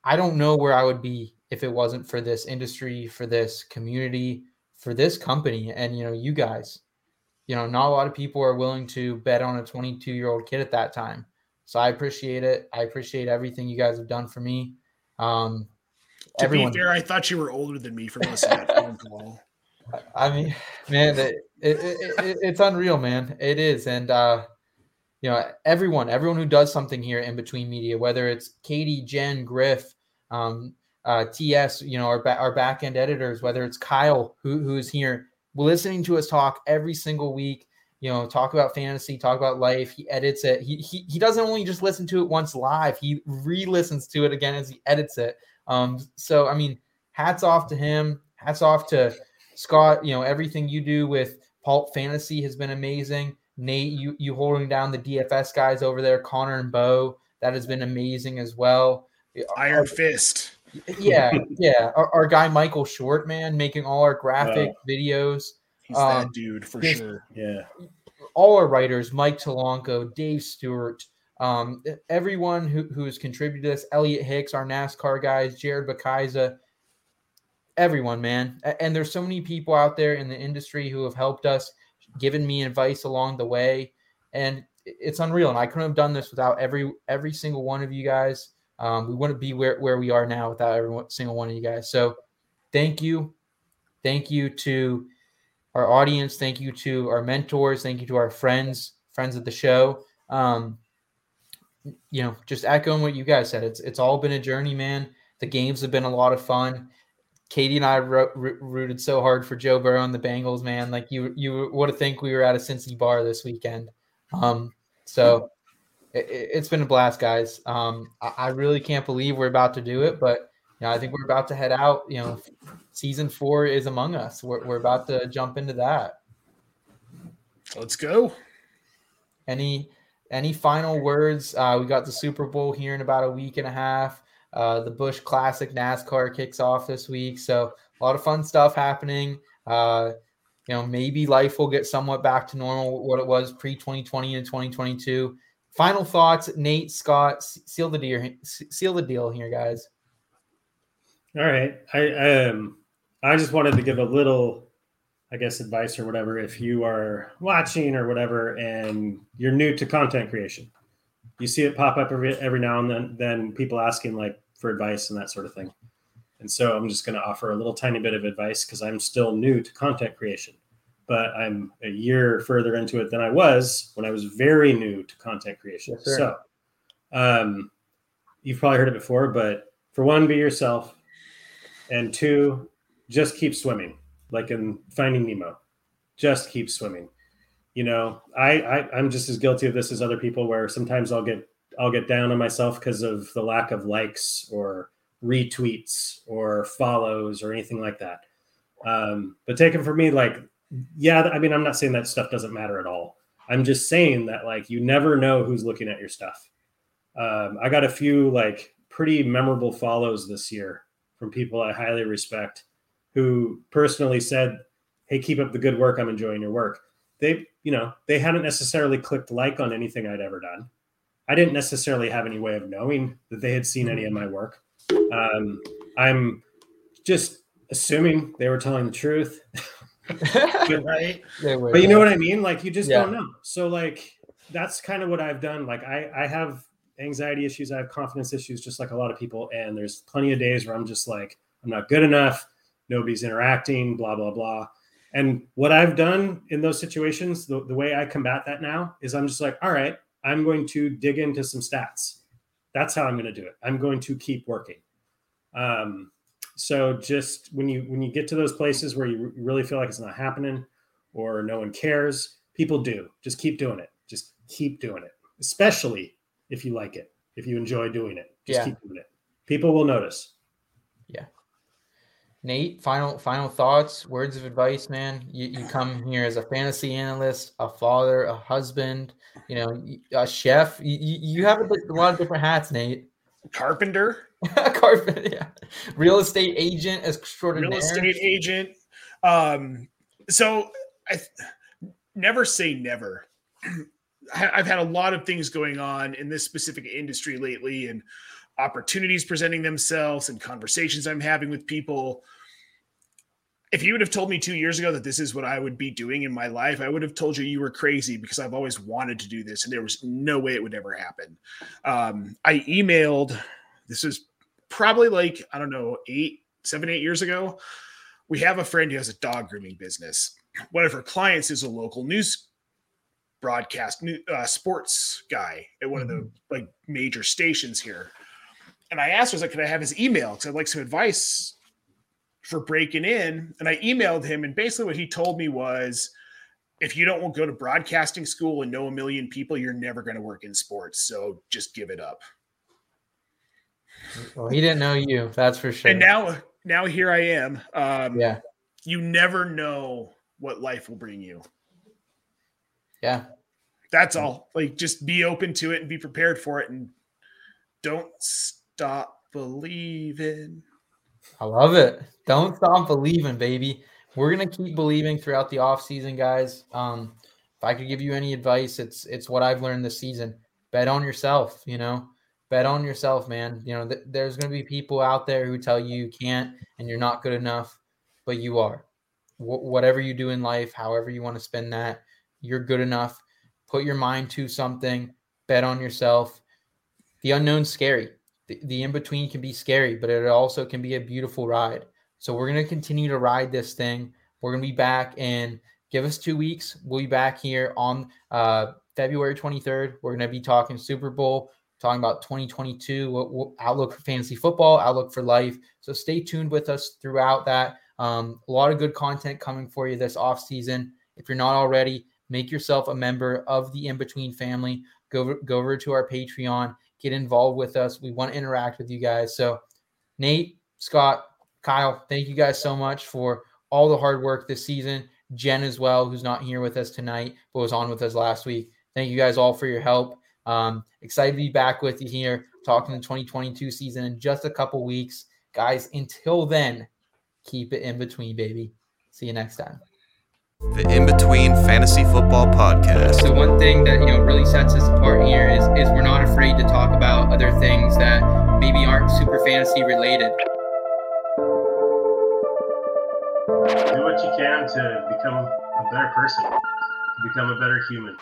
I don't know where I would be if it wasn't for this industry, for this community, for this company, and you know, you guys you know, not a lot of people are willing to bet on a 22 year old kid at that time. So I appreciate it. I appreciate everything you guys have done for me. Um, to everyone, be fair, I thought you were older than me for most of that phone call. I mean, man, it, it, it, it's unreal, man. It is, and uh, you know, everyone, everyone who does something here in between media, whether it's Katie, Jen, Griff, um, uh, TS, you know, our ba- our back end editors, whether it's Kyle who who's here, listening to us talk every single week you know talk about fantasy talk about life. He edits it. He, he he doesn't only just listen to it once live. He re-listens to it again as he edits it um so i mean hats off to him hats off to scott you know everything you do with pulp fantasy has been amazing nate you you holding down the dfs guys over there connor and bo that has been amazing as well. Iron Fist. Yeah, yeah. Our, our guy Michael Short, man, making all our graphic videos. He's Um, that dude for sure. Yeah. all our writers, Mike Talanko, Dave Stewart, um, everyone who, who has contributed to this, Elliot Hicks, our NASCAR guys, Jared Bakaiza, everyone, man. And there's so many people out there in the industry who have helped us, given me advice along the way. And it's unreal. And I couldn't have done this without every every single one of you guys. Um, we wouldn't be where, where we are now without every single one of you guys. So thank you. Thank you to our audience. Thank you to our mentors. Thank you to our friends, friends of the show. Um, you know, just echoing what you guys said. It's it's all been a journey, man. The games have been a lot of fun. Katie and I ro- ro- rooted so hard for Joe Burrow and the Bengals, man. Like you, you would have think we were at a Cincy bar this weekend. Um, so it, it's been a blast, guys. Um, I, I really can't believe we're about to do it, but you know, I think we're about to head out. You know, season four is among us. We're, we're about to jump into that. Let's go. Any any final words? Uh, we got the Super Bowl here in about a week and a half. Uh, the Busch Clash NASCAR kicks off this week, so a lot of fun stuff happening. Uh, you know, maybe life will get somewhat back to normal, what it was pre 2020 and 2022. Final thoughts, Nate, Scott, seal the deal, seal the deal here, guys. All right. I um I just wanted to give a little, I guess, advice or whatever. If you are watching or whatever, and you're new to content creation, you see it pop up every every now and then. Then people asking like for advice and that sort of thing. And so I'm just going to offer a little tiny bit of advice because I'm still new to content creation, but I'm a year further into it than I was when I was very new to content creation. Yes, so, um, you've probably heard it before, but for one, be yourself and two, just keep swimming, like in Finding Nemo. Just keep swimming. You know, I, I I'm just as guilty of this as other people. Where sometimes I'll get I'll get down on myself because of the lack of likes or retweets or follows or anything like that. Um, but taken for me, like, yeah, I mean, I'm not saying that stuff doesn't matter at all. I'm just saying that like you never know who's looking at your stuff. Um, I got a few like pretty memorable follows this year from people I highly respect who personally said, Hey, keep up the good work. I'm enjoying your work. They, you know, they hadn't necessarily clicked like on anything I'd ever done. I didn't necessarily have any way of knowing that they had seen any of my work. Um, I'm just assuming they were telling the truth. right? But you know what I mean? Like you just Yeah. don't know. So like that's kind of what I've done. Like I I have anxiety issues, I have confidence issues just like a lot of people and there's plenty of days where I'm just like I'm not good enough, nobody's interacting, blah blah blah. And what I've done in those situations, the, the way I combat that now is I'm just like, all right, I'm going to dig into some stats. That's how I'm going to do it. I'm going to keep working. Um, so just when you when you get to those places where you really feel like it's not happening or no one cares, people do. Just keep doing it. Just keep doing it. Especially if you like it, if you enjoy doing it. Just Yeah. keep doing it. People will notice. Nate, final final thoughts, words of advice, man. You, you come here as a fantasy analyst, a father, a husband, you know, a chef. You, you have a, lot of different hats, Nate. Carpenter, Carpet, yeah. Real estate agent extraordinaire. real estate agent. Um, so I never say never. I've had a lot of things going on in this specific industry lately, and opportunities presenting themselves, and conversations I'm having with people. If you would have told me two years ago that this is what I would be doing in my life, I would have told you you were crazy because I've always wanted to do this, and there was no way it would ever happen. Um, I emailed. This is probably like I don't know eight, seven, eight years ago. We have a friend who has a dog grooming business. One of her clients is a local news broadcast new, uh, sports guy at one of the like major stations here. And I asked her, I was like, "Could I have his email? Because I'd like some advice for breaking in." And I emailed him, and basically what he told me was, "If you don't go to broadcasting school and know a million people, you're never going to work in sports. So just give it up." Well, he didn't know you, that's for sure. And now, now here I am. Um, yeah, you never know what life will bring you. yeah, That's all. Like, just be open to it and be prepared for it, and Don't stop believing. I love it. Don't stop believing, baby. We're gonna keep believing throughout the off season, guys. Um, if I could give you any advice, it's it's what I've learned this season. Bet on yourself. You know, bet on yourself, man. You know, th- there's gonna be people out there who tell you you can't and you're not good enough, but you are. Wh- whatever you do in life, however you want to spend that, you're good enough. Put your mind to something. Bet on yourself. The unknown's scary the, the in between can be scary, but it also can be a beautiful ride. So we're going to continue to ride this thing. We're going to be back and give us two weeks. We'll be back here on uh, February 23rd. We're going to be talking Super Bowl, talking about 2022, what, what, outlook for fantasy football, outlook for life. So stay tuned with us throughout that. Um, a lot of good content coming for you this off season. If you're not already, make yourself a member of the In Between family. Go, go over to our Patreon get involved with us. We want to interact with you guys. So, Nate, Scott, Kyle, thank you guys so much for all the hard work this season. Jen as well, who's not here with us tonight, but was on with us last week. Thank you guys all for your help. Um, excited to be back with you here, talking the 2022 season in just a couple weeks. Guys, until then, keep it in between, baby. See you next time. The In Between Fantasy Football Podcast. The one thing that you know really sets us apart here is is we're not afraid to talk about other things that maybe aren't super fantasy related. Do what you can to become a better person, to become a better human.